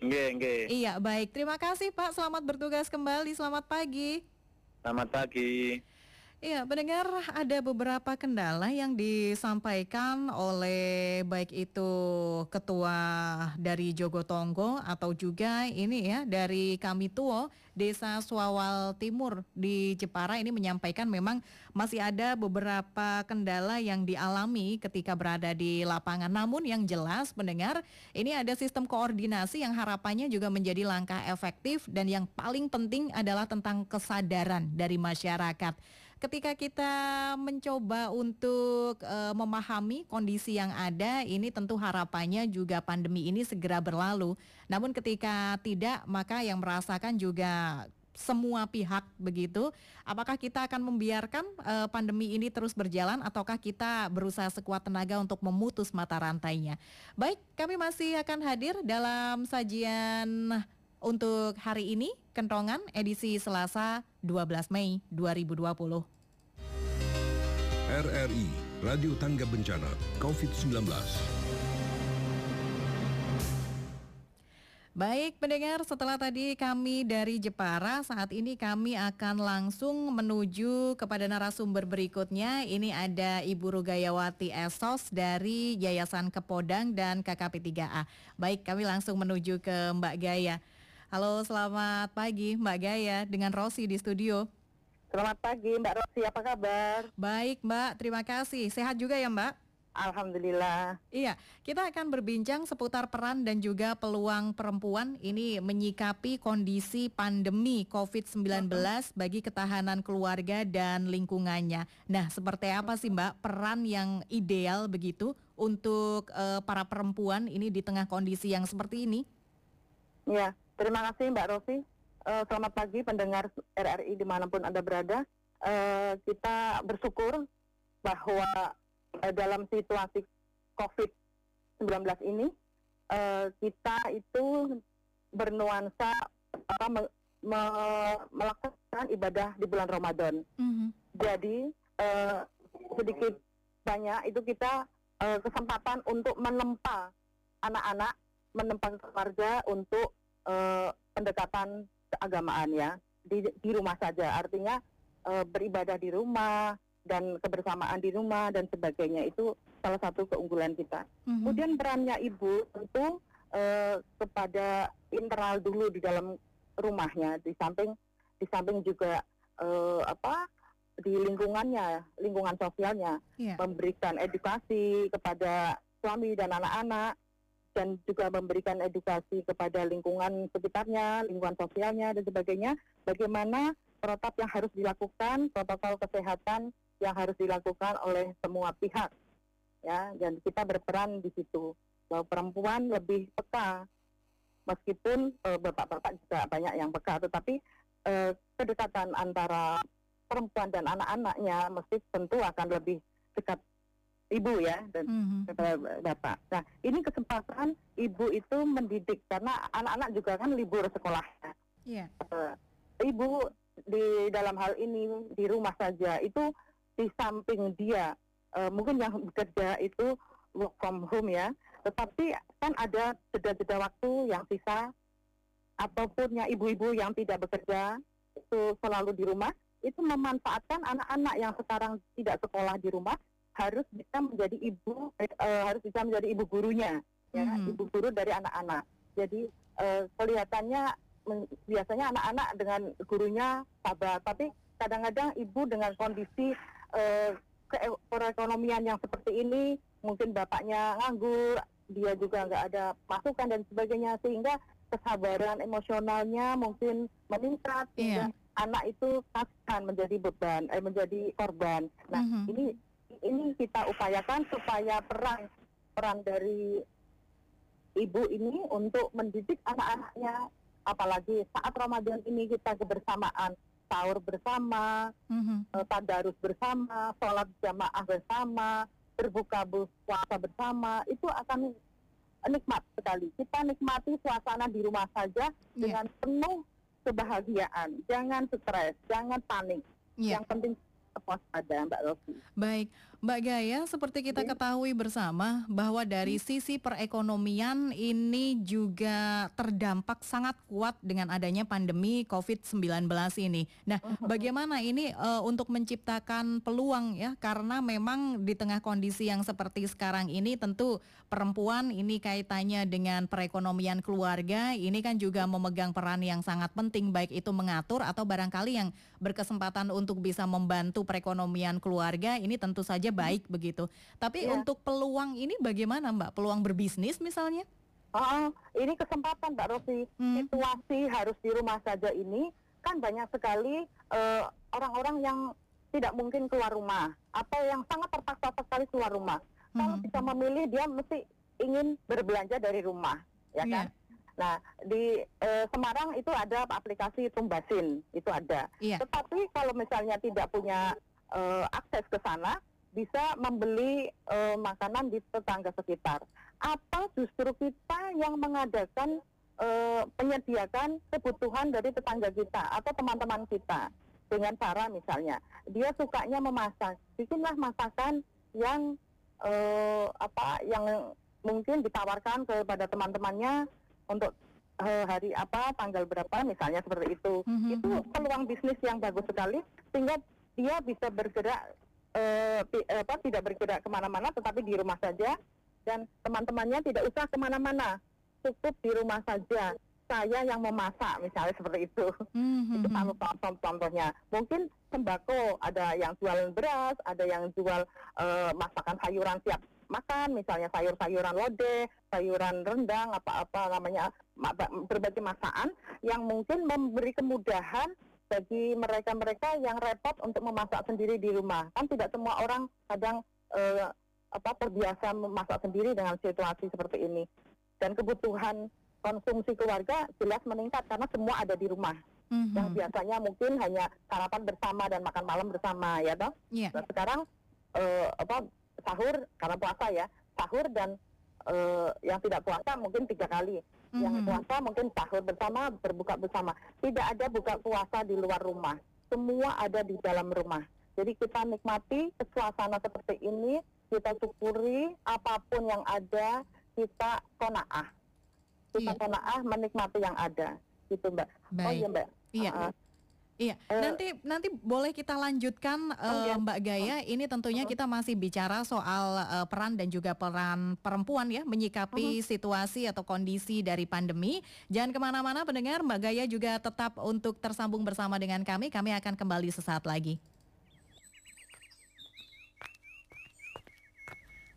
Nge, nge. Iya, baik. Terima kasih Pak. Selamat bertugas kembali. Selamat pagi. Selamat pagi. Iya, pendengar ada beberapa kendala yang disampaikan oleh baik itu ketua dari Jogotongo atau juga ini ya dari kami Tuo Desa Suawal Timur di Jepara ini menyampaikan memang masih ada beberapa kendala yang dialami ketika berada di lapangan. Namun yang jelas pendengar ini ada sistem koordinasi yang harapannya juga menjadi langkah efektif dan yang paling penting adalah tentang kesadaran dari masyarakat ketika kita mencoba untuk uh, memahami kondisi yang ada, ini tentu harapannya juga pandemi ini segera berlalu. Namun ketika tidak, maka yang merasakan juga semua pihak begitu. Apakah kita akan membiarkan uh, pandemi ini terus berjalan ataukah kita berusaha sekuat tenaga untuk memutus mata rantainya? Baik, kami masih akan hadir dalam sajian untuk hari ini Kentongan edisi Selasa 12 Mei 2020. RRI Radio Tangga Bencana COVID-19. Baik pendengar, setelah tadi kami dari Jepara, saat ini kami akan langsung menuju kepada narasumber berikutnya. Ini ada Ibu Rugayawati Esos dari Yayasan Kepodang dan KKP 3A. Baik, kami langsung menuju ke Mbak Gaya. Halo, selamat pagi Mbak Gaya dengan Rosi di studio. Selamat pagi Mbak Rosi, apa kabar? Baik Mbak, terima kasih. Sehat juga ya Mbak? Alhamdulillah. Iya, kita akan berbincang seputar peran dan juga peluang perempuan ini menyikapi kondisi pandemi COVID-19 bagi ketahanan keluarga dan lingkungannya. Nah, seperti apa sih Mbak peran yang ideal begitu untuk uh, para perempuan ini di tengah kondisi yang seperti ini? Ya, terima kasih Mbak Rosi. Uh, selamat pagi pendengar RRI di mana pun Anda berada. Uh, kita bersyukur bahwa uh, dalam situasi COVID-19 ini uh, kita itu bernuansa apa, me, me, melakukan ibadah di bulan Ramadan. Mm-hmm. Jadi uh, sedikit banyak itu kita uh, kesempatan untuk menempa anak-anak, menempa keluarga untuk uh, pendekatan keagamaan ya di, di rumah saja artinya e, beribadah di rumah dan kebersamaan di rumah dan sebagainya itu salah satu keunggulan kita. Mm-hmm. Kemudian perannya ibu tentu e, kepada internal dulu di dalam rumahnya di samping di samping juga e, apa di lingkungannya lingkungan sosialnya yeah. memberikan edukasi kepada suami dan anak-anak dan juga memberikan edukasi kepada lingkungan sekitarnya, lingkungan sosialnya dan sebagainya, bagaimana protap yang harus dilakukan, protokol kesehatan yang harus dilakukan oleh semua pihak. Ya, dan kita berperan di situ. Bahwa perempuan lebih peka meskipun e, bapak-bapak juga banyak yang peka, tetapi e, kedekatan antara perempuan dan anak-anaknya mesti tentu akan lebih dekat ibu ya dan mm-hmm. bapak. Nah ini kesempatan ibu itu mendidik karena anak-anak juga kan libur sekolah. Yeah. Uh, ibu di dalam hal ini di rumah saja itu di samping dia uh, mungkin yang bekerja itu work from home ya, tetapi kan ada jeda-jeda waktu yang sisa ataupun yang ibu-ibu yang tidak bekerja itu selalu di rumah itu memanfaatkan anak-anak yang sekarang tidak sekolah di rumah harus bisa menjadi ibu uh, harus bisa menjadi ibu gurunya ya hmm. ibu guru dari anak-anak jadi uh, kelihatannya biasanya anak-anak dengan gurunya sabar tapi kadang-kadang ibu dengan kondisi uh, perekonomian yang seperti ini mungkin bapaknya nganggur dia juga nggak ada masukan dan sebagainya sehingga kesabaran emosionalnya mungkin meningkat yeah. anak itu akan menjadi beban eh, menjadi korban nah mm -hmm. ini ini kita upayakan supaya peran peran dari ibu ini untuk mendidik anak-anaknya apalagi saat Ramadan ini kita kebersamaan sahur bersama, mm-hmm. tadarus bersama, sholat jamaah bersama, berbuka puasa bersama, itu akan nikmat sekali. Kita nikmati suasana di rumah saja yeah. dengan penuh kebahagiaan. Jangan stres, jangan panik. Yeah. Yang penting waspada Mbak Rofi. Baik, Mbak Gaya, seperti kita ketahui bersama bahwa dari hmm. sisi perekonomian ini juga terdampak sangat kuat dengan adanya pandemi COVID-19 ini. Nah, hmm. bagaimana ini uh, untuk menciptakan peluang ya karena memang di tengah kondisi yang seperti sekarang ini tentu perempuan ini kaitannya dengan perekonomian keluarga ini kan juga memegang peran yang sangat penting baik itu mengatur atau barangkali yang berkesempatan untuk bisa membantu perekonomian keluarga ini tentu saja baik begitu. Tapi ya. untuk peluang ini bagaimana Mbak? Peluang berbisnis misalnya? Oh, ini kesempatan Mbak Rosi. Hmm. Situasi harus di rumah saja ini kan banyak sekali eh, orang-orang yang tidak mungkin keluar rumah atau yang sangat terpaksa sekali keluar rumah. Hmm. Kalau bisa memilih dia mesti ingin berbelanja dari rumah, ya kan? Yeah. Nah, di e, Semarang itu ada aplikasi Tumbasin, itu ada. Iya. Tetapi kalau misalnya tidak punya e, akses ke sana, bisa membeli e, makanan di tetangga sekitar. Atau justru kita yang mengadakan e, penyediakan kebutuhan dari tetangga kita atau teman-teman kita dengan cara misalnya dia sukanya memasak, bikinlah masakan yang e, apa yang mungkin ditawarkan kepada teman-temannya untuk uh, hari apa, tanggal berapa, misalnya seperti itu. Mm-hmm. Itu peluang bisnis yang bagus sekali, sehingga dia bisa bergerak, uh, apa, tidak bergerak ke mana-mana, tetapi di rumah saja, dan teman-temannya tidak usah ke mana-mana, cukup di rumah saja. saya yang memasak misalnya seperti itu mm-hmm. itu contoh contohnya mungkin sembako ada yang jual beras ada yang jual uh, masakan sayuran siap makan misalnya sayur-sayuran lodeh sayuran rendang apa-apa namanya berbagai masakan yang mungkin memberi kemudahan bagi mereka-mereka yang repot untuk memasak sendiri di rumah kan tidak semua orang kadang uh, apa terbiasa memasak sendiri dengan situasi seperti ini dan kebutuhan konsumsi keluarga jelas meningkat karena semua ada di rumah. Mm-hmm. Yang biasanya mungkin hanya sarapan bersama dan makan malam bersama ya toh. Yeah. Nah, sekarang uh, apa sahur karena puasa ya sahur dan uh, yang tidak puasa mungkin tiga kali. Mm-hmm. Yang puasa mungkin sahur bersama berbuka bersama. Tidak ada buka puasa di luar rumah. Semua ada di dalam rumah. Jadi kita nikmati suasana seperti ini, kita syukuri apa pun yang ada, kita konaah kita iya. konaah menikmati yang ada gitu mbak oh, Baik. oh iya mbak iya uh, Iya, uh, nanti nanti boleh kita lanjutkan uh, Mbak Gaya. Ini tentunya kita masih bicara soal uh, peran dan juga peran perempuan ya menyikapi uh -huh. situasi atau kondisi dari pandemi. Jangan ke mana-mana pendengar, Mbak Gaya juga tetap untuk tersambung bersama dengan kami. Kami akan kembali sesaat lagi.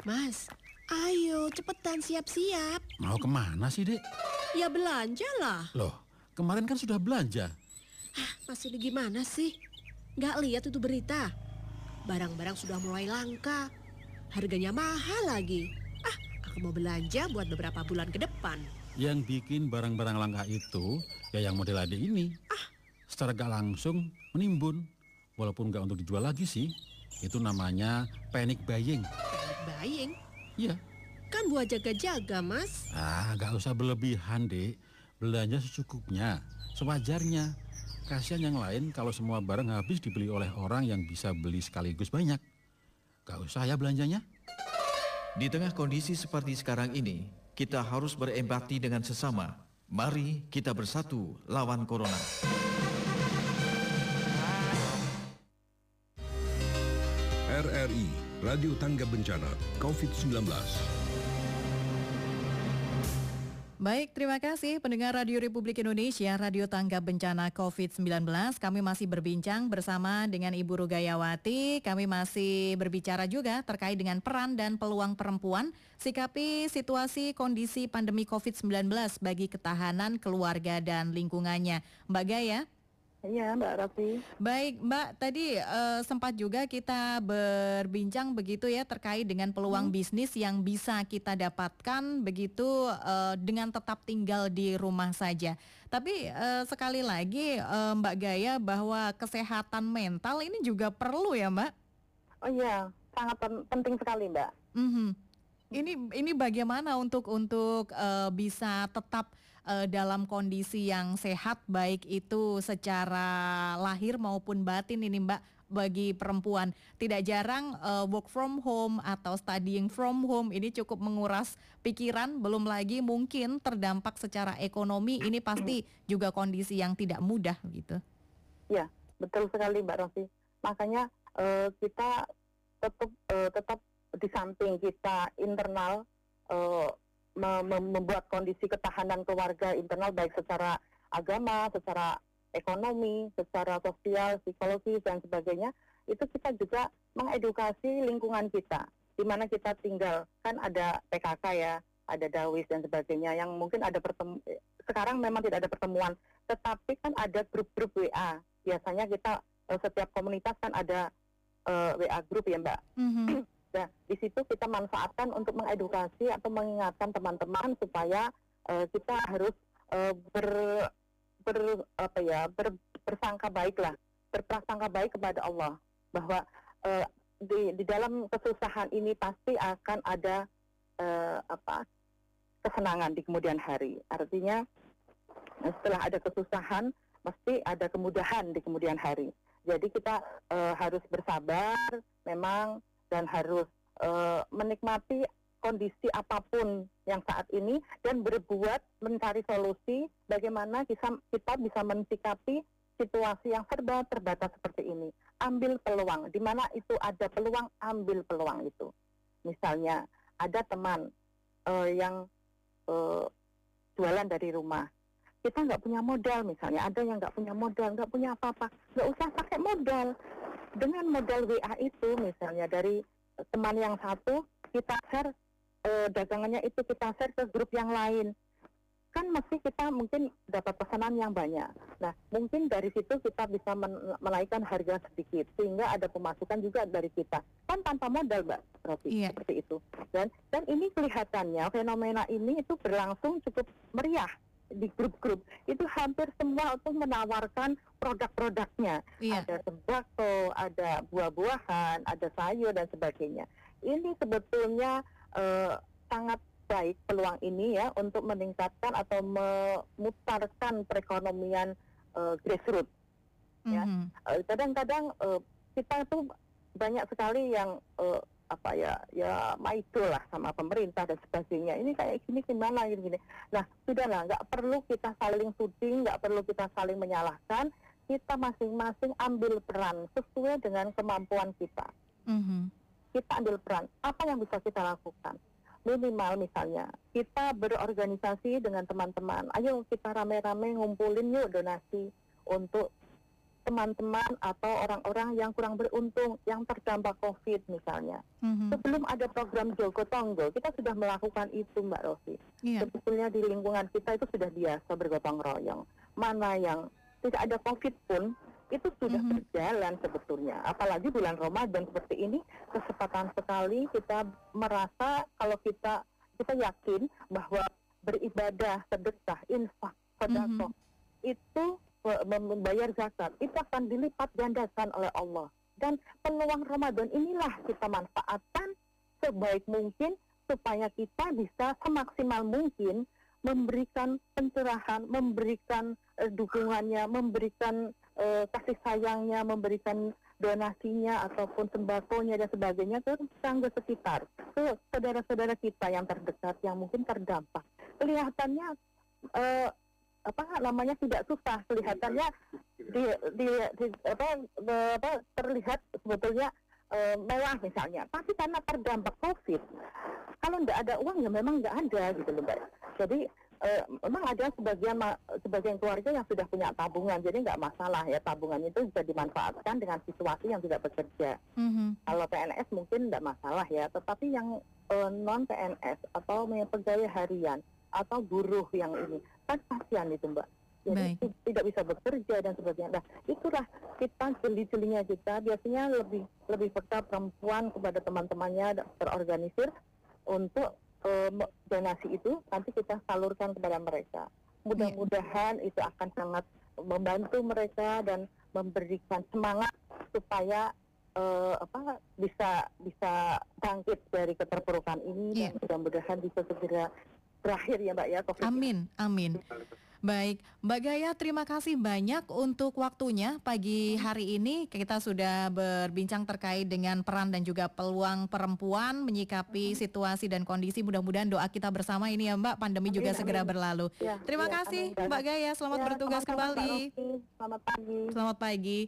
Mas, Ayo, cepetan siap-siap. Mau ke mana sih, Dek? Ya belanja lah. Loh, kemarin kan sudah belanja. Hah, masih gimana sih? Gak lihat itu berita. Barang-barang sudah mulai langka. Harganya mahal lagi. Ah, aku mau belanja buat beberapa bulan ke depan. Yang bikin barang-barang langka itu ya yang model adik ini. Ah, secara gak langsung menimbun. Walaupun gak untuk dijual lagi sih. Itu namanya panic buying. Panic buying? Iya. Kan buat jaga-jaga, Mas. Ah, gak usah berlebihan, Dek. Belanja secukupnya, sewajarnya. Kasihan yang lain kalau semua barang habis dibeli oleh orang yang bisa beli sekaligus banyak. Gak usah ya belanjanya. Di tengah kondisi seperti sekarang ini, kita harus berempati dengan sesama. Mari kita bersatu lawan corona. RRI Radio Tangga Bencana COVID-19. Baik, terima kasih pendengar Radio Republik Indonesia, Radio Tangga Bencana COVID-19. Kami masih berbincang bersama dengan Ibu Rugayawati. Kami masih berbicara juga terkait dengan peran dan peluang perempuan sikapi situasi kondisi pandemi COVID-19 bagi ketahanan keluarga dan lingkungannya. Mbak Gaya, Iya Mbak Rafi. Baik Mbak, tadi uh, sempat juga kita berbincang begitu ya terkait dengan peluang hmm. bisnis yang bisa kita dapatkan begitu uh, dengan tetap tinggal di rumah saja. Tapi uh, sekali lagi uh, Mbak Gaya bahwa kesehatan mental ini juga perlu ya Mbak? Oh iya, sangat penting sekali Mbak. Mm -hmm. Ini ini bagaimana untuk untuk uh, bisa tetap uh, dalam kondisi yang sehat baik itu secara lahir maupun batin ini Mbak bagi perempuan. Tidak jarang uh, work from home atau studying from home ini cukup menguras pikiran, belum lagi mungkin terdampak secara ekonomi. Ini pasti juga kondisi yang tidak mudah gitu. Ya, betul sekali Mbak Rosi. Makanya uh, kita tetap uh, tetap di samping kita internal uh, membuat kondisi ketahanan keluarga internal baik secara agama, secara ekonomi, secara sosial, psikologis dan sebagainya, itu kita juga mengedukasi lingkungan kita di mana kita tinggal. Kan ada PKK ya, ada dawis dan sebagainya yang mungkin ada pertemu sekarang memang tidak ada pertemuan, tetapi kan ada grup-grup WA. Biasanya kita eh, setiap komunitas kan ada uh, eh, WA grup ya, Mbak. Mm -hmm. Nah, di situ kita manfaatkan untuk mengedukasi atau mengingatkan teman-teman supaya uh, kita harus uh, ber, ber apa ya ber, bersangka baiklah, berprasangka baik kepada Allah bahwa uh, di, di dalam kesusahan ini pasti akan ada uh, apa kesenangan di kemudian hari. Artinya setelah ada kesusahan mesti ada kemudahan di kemudian hari. Jadi kita uh, harus bersabar, memang dan harus uh, menikmati kondisi apa pun yang saat ini dan berbuat mencari solusi bagaimana kita, kita bisa mensikapi situasi yang serba terbatas seperti ini. Ambil peluang, di mana itu ada peluang, ambil peluang itu. Misalnya ada teman uh, yang uh, jualan dari rumah, kita nggak punya modal misalnya. Ada yang nggak punya modal nggak punya apa-apa. Nggak usah pakai modal dengan modal WA itu misalnya dari teman yang satu kita share eh, dagangannya itu kita share ke grup yang lain kan mesti kita mungkin dapat pesanan yang banyak. Nah, mungkin dari situ kita bisa menaikkan harga sedikit sehingga ada pemasukan juga dari kita. Kan tanpa modal, Mbak Rofi, iya. seperti itu. Dan dan ini kelihatannya fenomena ini itu berlangsung cukup meriah di grup-grup itu hampir semua untuk menawarkan produk-produknya. Iya. Ada sembako, ada buah-buahan, ada sayur dan sebagainya. Ini sebetulnya uh, sangat baik peluang ini ya untuk meningkatkan atau memutarkan perekonomian uh, grassroots. Mm-hmm. Ya, mhm. eh, kadang-kadang uh, kita tuh banyak sekali yang uh, apa ya ya maido lah sama pemerintah dan sebagainya. Ini kayak gini gimana gini gini. Nah sudahlah nggak perlu kita saling tuding nggak perlu kita saling menyalahkan. Kita masing-masing ambil peran sesuai dengan kemampuan kita. Mm-hmm. kita ambil peran. Apa yang bisa kita lakukan? Minimal misalnya kita berorganisasi dengan teman-teman. Ayo kita rame-rame ngumpulin yuk donasi untuk teman-teman atau orang-orang yang kurang beruntung yang terdampak COVID misalnya. Mm-hmm. Sebelum ada program Jogo Tonggo, kita sudah melakukan itu Mbak Rosi. Yeah. Sebetulnya di lingkungan kita itu sudah biasa bergotong royong. Mana yang tidak ada COVID pun itu sudah mm-hmm. berjalan sebetulnya. Apalagi bulan Ramadan seperti ini kesempatan sekali kita merasa kalau kita kita yakin bahwa beribadah, sedekah, infak, sedekah mm-hmm. itu membayar zakat itu akan dilipat gandakan oleh Allah. Dan peluang Ramadan inilah kita manfaatkan sebaik mungkin supaya kita bisa semaksimal mungkin memberikan pencerahan, memberikan uh, dukungannya, memberikan uh, kasih sayangnya, memberikan donasinya ataupun sembakonya dan sebagainya ke tetangga sekitar, ke saudara-saudara kita yang terdekat yang mungkin terdampak. Kelihatannya uh, apa namanya tidak susah, kelihatannya di, di, di apa, apa terlihat sebetulnya uh, mewah misalnya, tapi karena terdampak COVID, kalau tidak ada uang ya memang nggak ada gitu loh mbak. Jadi uh, memang ada sebagian sebagian keluarga yang sudah punya tabungan, jadi nggak masalah ya tabungan itu bisa dimanfaatkan dengan situasi yang tidak bekerja. Mm-hmm. Kalau PNS mungkin tidak masalah ya, tetapi yang uh, eh, non PNS atau pegawai harian atau buruh yang ini kan kasihan itu mbak jadi Baik. tidak bisa bekerja dan sebagainya. Nah, itulah kita jeli-jelinya kita biasanya lebih lebih peka perempuan kepada teman-temannya terorganisir untuk um, donasi itu nanti kita salurkan kepada mereka. Mudah-mudahan itu akan sangat membantu mereka dan memberikan semangat supaya uh, apa bisa bisa bangkit dari keterpurukan ini yeah. dan mudah-mudahan bisa segera berakhir ya Mbak ya COVID. Amin, amin. Baik, Mbak Gaya terima kasih banyak untuk waktunya pagi hari ini. Kita sudah berbincang terkait dengan peran dan juga peluang perempuan menyikapi situasi dan kondisi. Mudah-mudahan doa kita bersama ini ya Mbak, pandemi amin, juga amin. segera berlalu. Ya, terima ya, kasih amin. Mbak Gaya, selamat ya, bertugas kembali. Selamat pagi. Selamat pagi.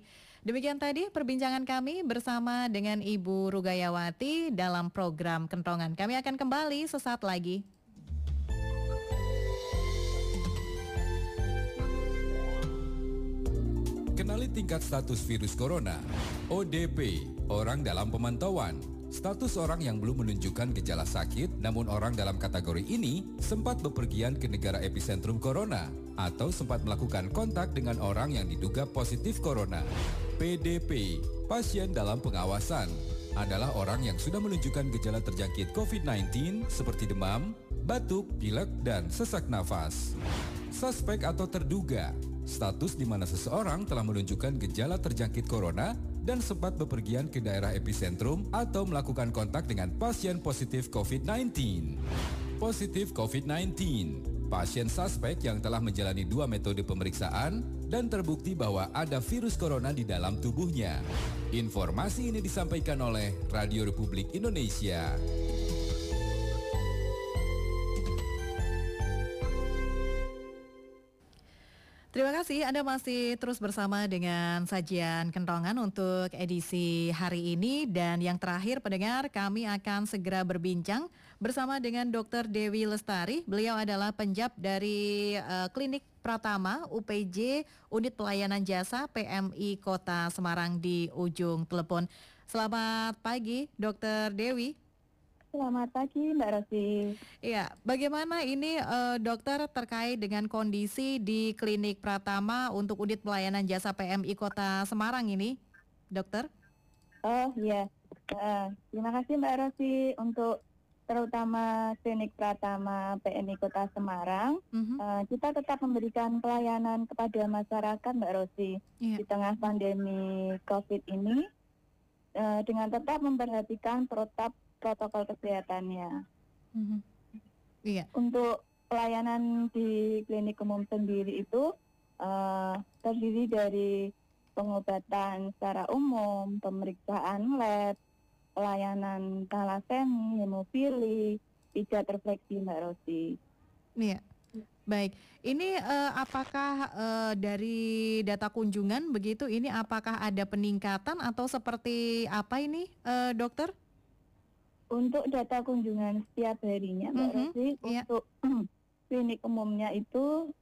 Demikian tadi perbincangan kami bersama dengan Ibu Rugayawati dalam program Kentongan. Kami akan kembali sesaat lagi. Kenali tingkat status virus corona. ODP, orang dalam pemantauan. Status orang yang belum menunjukkan gejala sakit, namun orang dalam kategori ini sempat bepergian ke negara epicentrum corona atau sempat melakukan kontak dengan orang yang diduga positif corona. PDP, pasien dalam pengawasan, adalah orang yang sudah menunjukkan gejala terjangkit COVID-19 seperti demam, batuk, pilek, dan sesak nafas. Suspek atau terduga status di mana seseorang telah menunjukkan gejala terjangkit corona dan sempat bepergian ke daerah epicentrum atau melakukan kontak dengan pasien positif COVID-19. Positif COVID-19, pasien suspek yang telah menjalani dua metode pemeriksaan dan terbukti bahwa ada virus corona di dalam tubuhnya. Informasi ini disampaikan oleh Radio Republik Indonesia. Terima kasih Anda masih terus bersama dengan sajian kentongan untuk edisi hari ini dan yang terakhir pendengar kami akan segera berbincang bersama dengan Dr. Dewi Lestari. Beliau adalah penjab dari uh, Klinik Pratama UPJ Unit Pelayanan Jasa PMI Kota Semarang di ujung telepon. Selamat pagi Dr. Dewi. Selamat pagi Mbak Rosi. Iya, bagaimana ini uh, dokter terkait dengan kondisi di Klinik Pratama untuk unit pelayanan jasa PMI Kota Semarang ini, dokter? Oh iya, uh, terima kasih Mbak Rosi untuk terutama Klinik Pratama PMI Kota Semarang. Uh-huh. Uh, kita tetap memberikan pelayanan kepada masyarakat Mbak Rosi yeah. di tengah pandemi COVID ini uh, dengan tetap memperhatikan protap protokol kesehatannya. Mm-hmm. Iya. Untuk pelayanan di klinik umum sendiri itu uh, terdiri dari pengobatan secara umum, pemeriksaan lab, pelayanan talasemi, hemofili, pijat refleksi Mbak Rosi. Iya. Baik, ini uh, apakah uh, dari data kunjungan begitu? Ini apakah ada peningkatan atau seperti apa ini, uh, dokter? Untuk data kunjungan setiap harinya, Mbak mm -hmm. Rosi, yeah. untuk klinik umumnya itu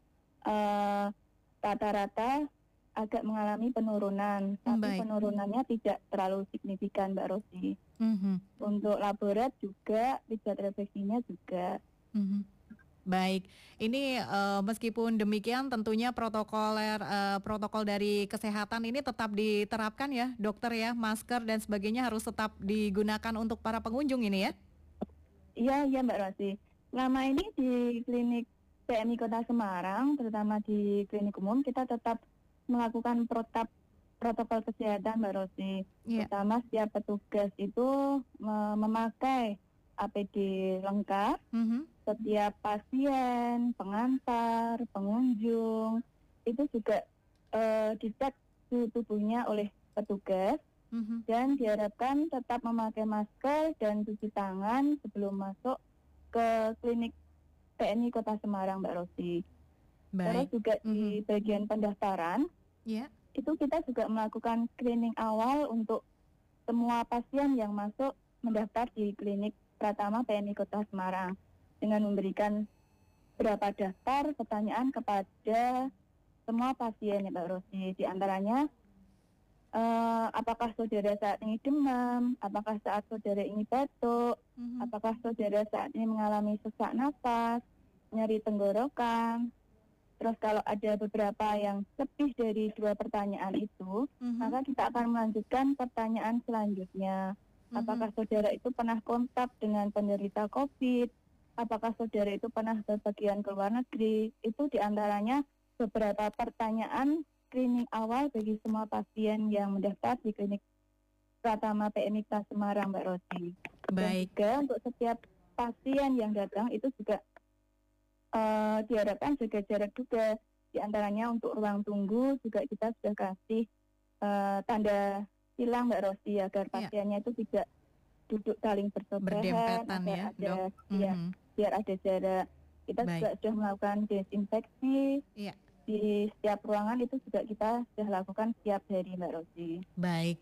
rata rata-rata agak mengalami penurunan, tapi Baik. penurunannya tidak terlalu signifikan, Mbak Rosi. Mm -hmm. Untuk laborat juga, pijat refleksinya juga. Mm -hmm. Baik, ini uh, meskipun demikian tentunya protokoler uh, protokol dari kesehatan ini tetap diterapkan ya, dokter ya, masker dan sebagainya harus tetap digunakan untuk para pengunjung ini ya. Iya, iya Mbak Rosi. Lama ini di klinik PMI Kota Semarang, terutama di klinik umum, kita tetap melakukan protap protokol kesehatan Mbak Rosi. Yeah. Pertama setiap petugas itu memakai APD lengkap. Mm -hmm setiap pasien, pengantar, pengunjung itu juga uh, dicek suhu tubuhnya oleh petugas mm-hmm. dan diharapkan tetap memakai masker dan cuci tangan sebelum masuk ke klinik TNI Kota Semarang, Mbak Rosi. Baik. Terus juga mm-hmm. di bagian pendaftaran, yeah. itu kita juga melakukan screening awal untuk semua pasien yang masuk mendaftar di klinik Pratama PNI Kota Semarang dengan memberikan berapa daftar pertanyaan kepada semua pasien ya Mbak Rosi. Di antaranya uh, apakah saudara saat ini demam, apakah saat saudara ini batuk, mm-hmm. apakah saudara saat ini mengalami sesak nafas, nyeri tenggorokan. Terus kalau ada beberapa yang lebih dari dua pertanyaan itu, mm-hmm. maka kita akan melanjutkan pertanyaan selanjutnya. Mm-hmm. Apakah saudara itu pernah kontak dengan penderita COVID? Apakah saudara itu pernah berpergian ke luar negeri, itu di antaranya beberapa pertanyaan screening awal bagi semua pasien yang mendaftar di klinik Pratama PMI Semarang, Mbak Rosi. Baik. Dan juga untuk setiap pasien yang datang itu juga uh, diharapkan jaga jarak juga. Di antaranya untuk ruang tunggu juga kita sudah kasih uh, tanda silang Mbak Rosi agar ya. pasiennya ya. itu tidak duduk saling bersebelahan, ada ya, ada, dok. Ya, mm -hmm biar ada jarak. Kita Baik. juga sudah melakukan desinfeksi. Iya. Di setiap ruangan itu juga kita sudah lakukan setiap hari Mbak Rosi. Baik.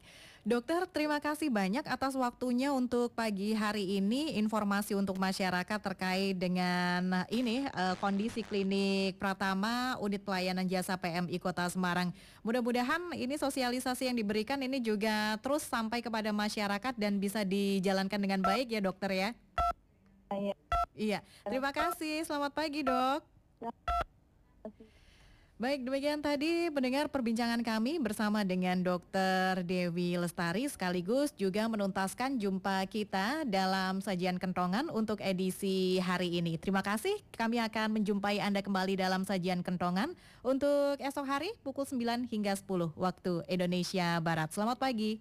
Dokter, terima kasih banyak atas waktunya untuk pagi hari ini informasi untuk masyarakat terkait dengan ini uh, kondisi klinik Pratama Unit Pelayanan Jasa PMI Kota Semarang. Mudah-mudahan ini sosialisasi yang diberikan ini juga terus sampai kepada masyarakat dan bisa dijalankan dengan baik ya, Dokter ya. Iya. Iya. Terima kasih. Selamat pagi, Dok. Baik, demikian tadi pendengar perbincangan kami bersama dengan Dr. Dewi Lestari sekaligus juga menuntaskan jumpa kita dalam sajian kentongan untuk edisi hari ini. Terima kasih. Kami akan menjumpai Anda kembali dalam sajian kentongan untuk esok hari pukul 9 hingga 10 waktu Indonesia Barat. Selamat pagi.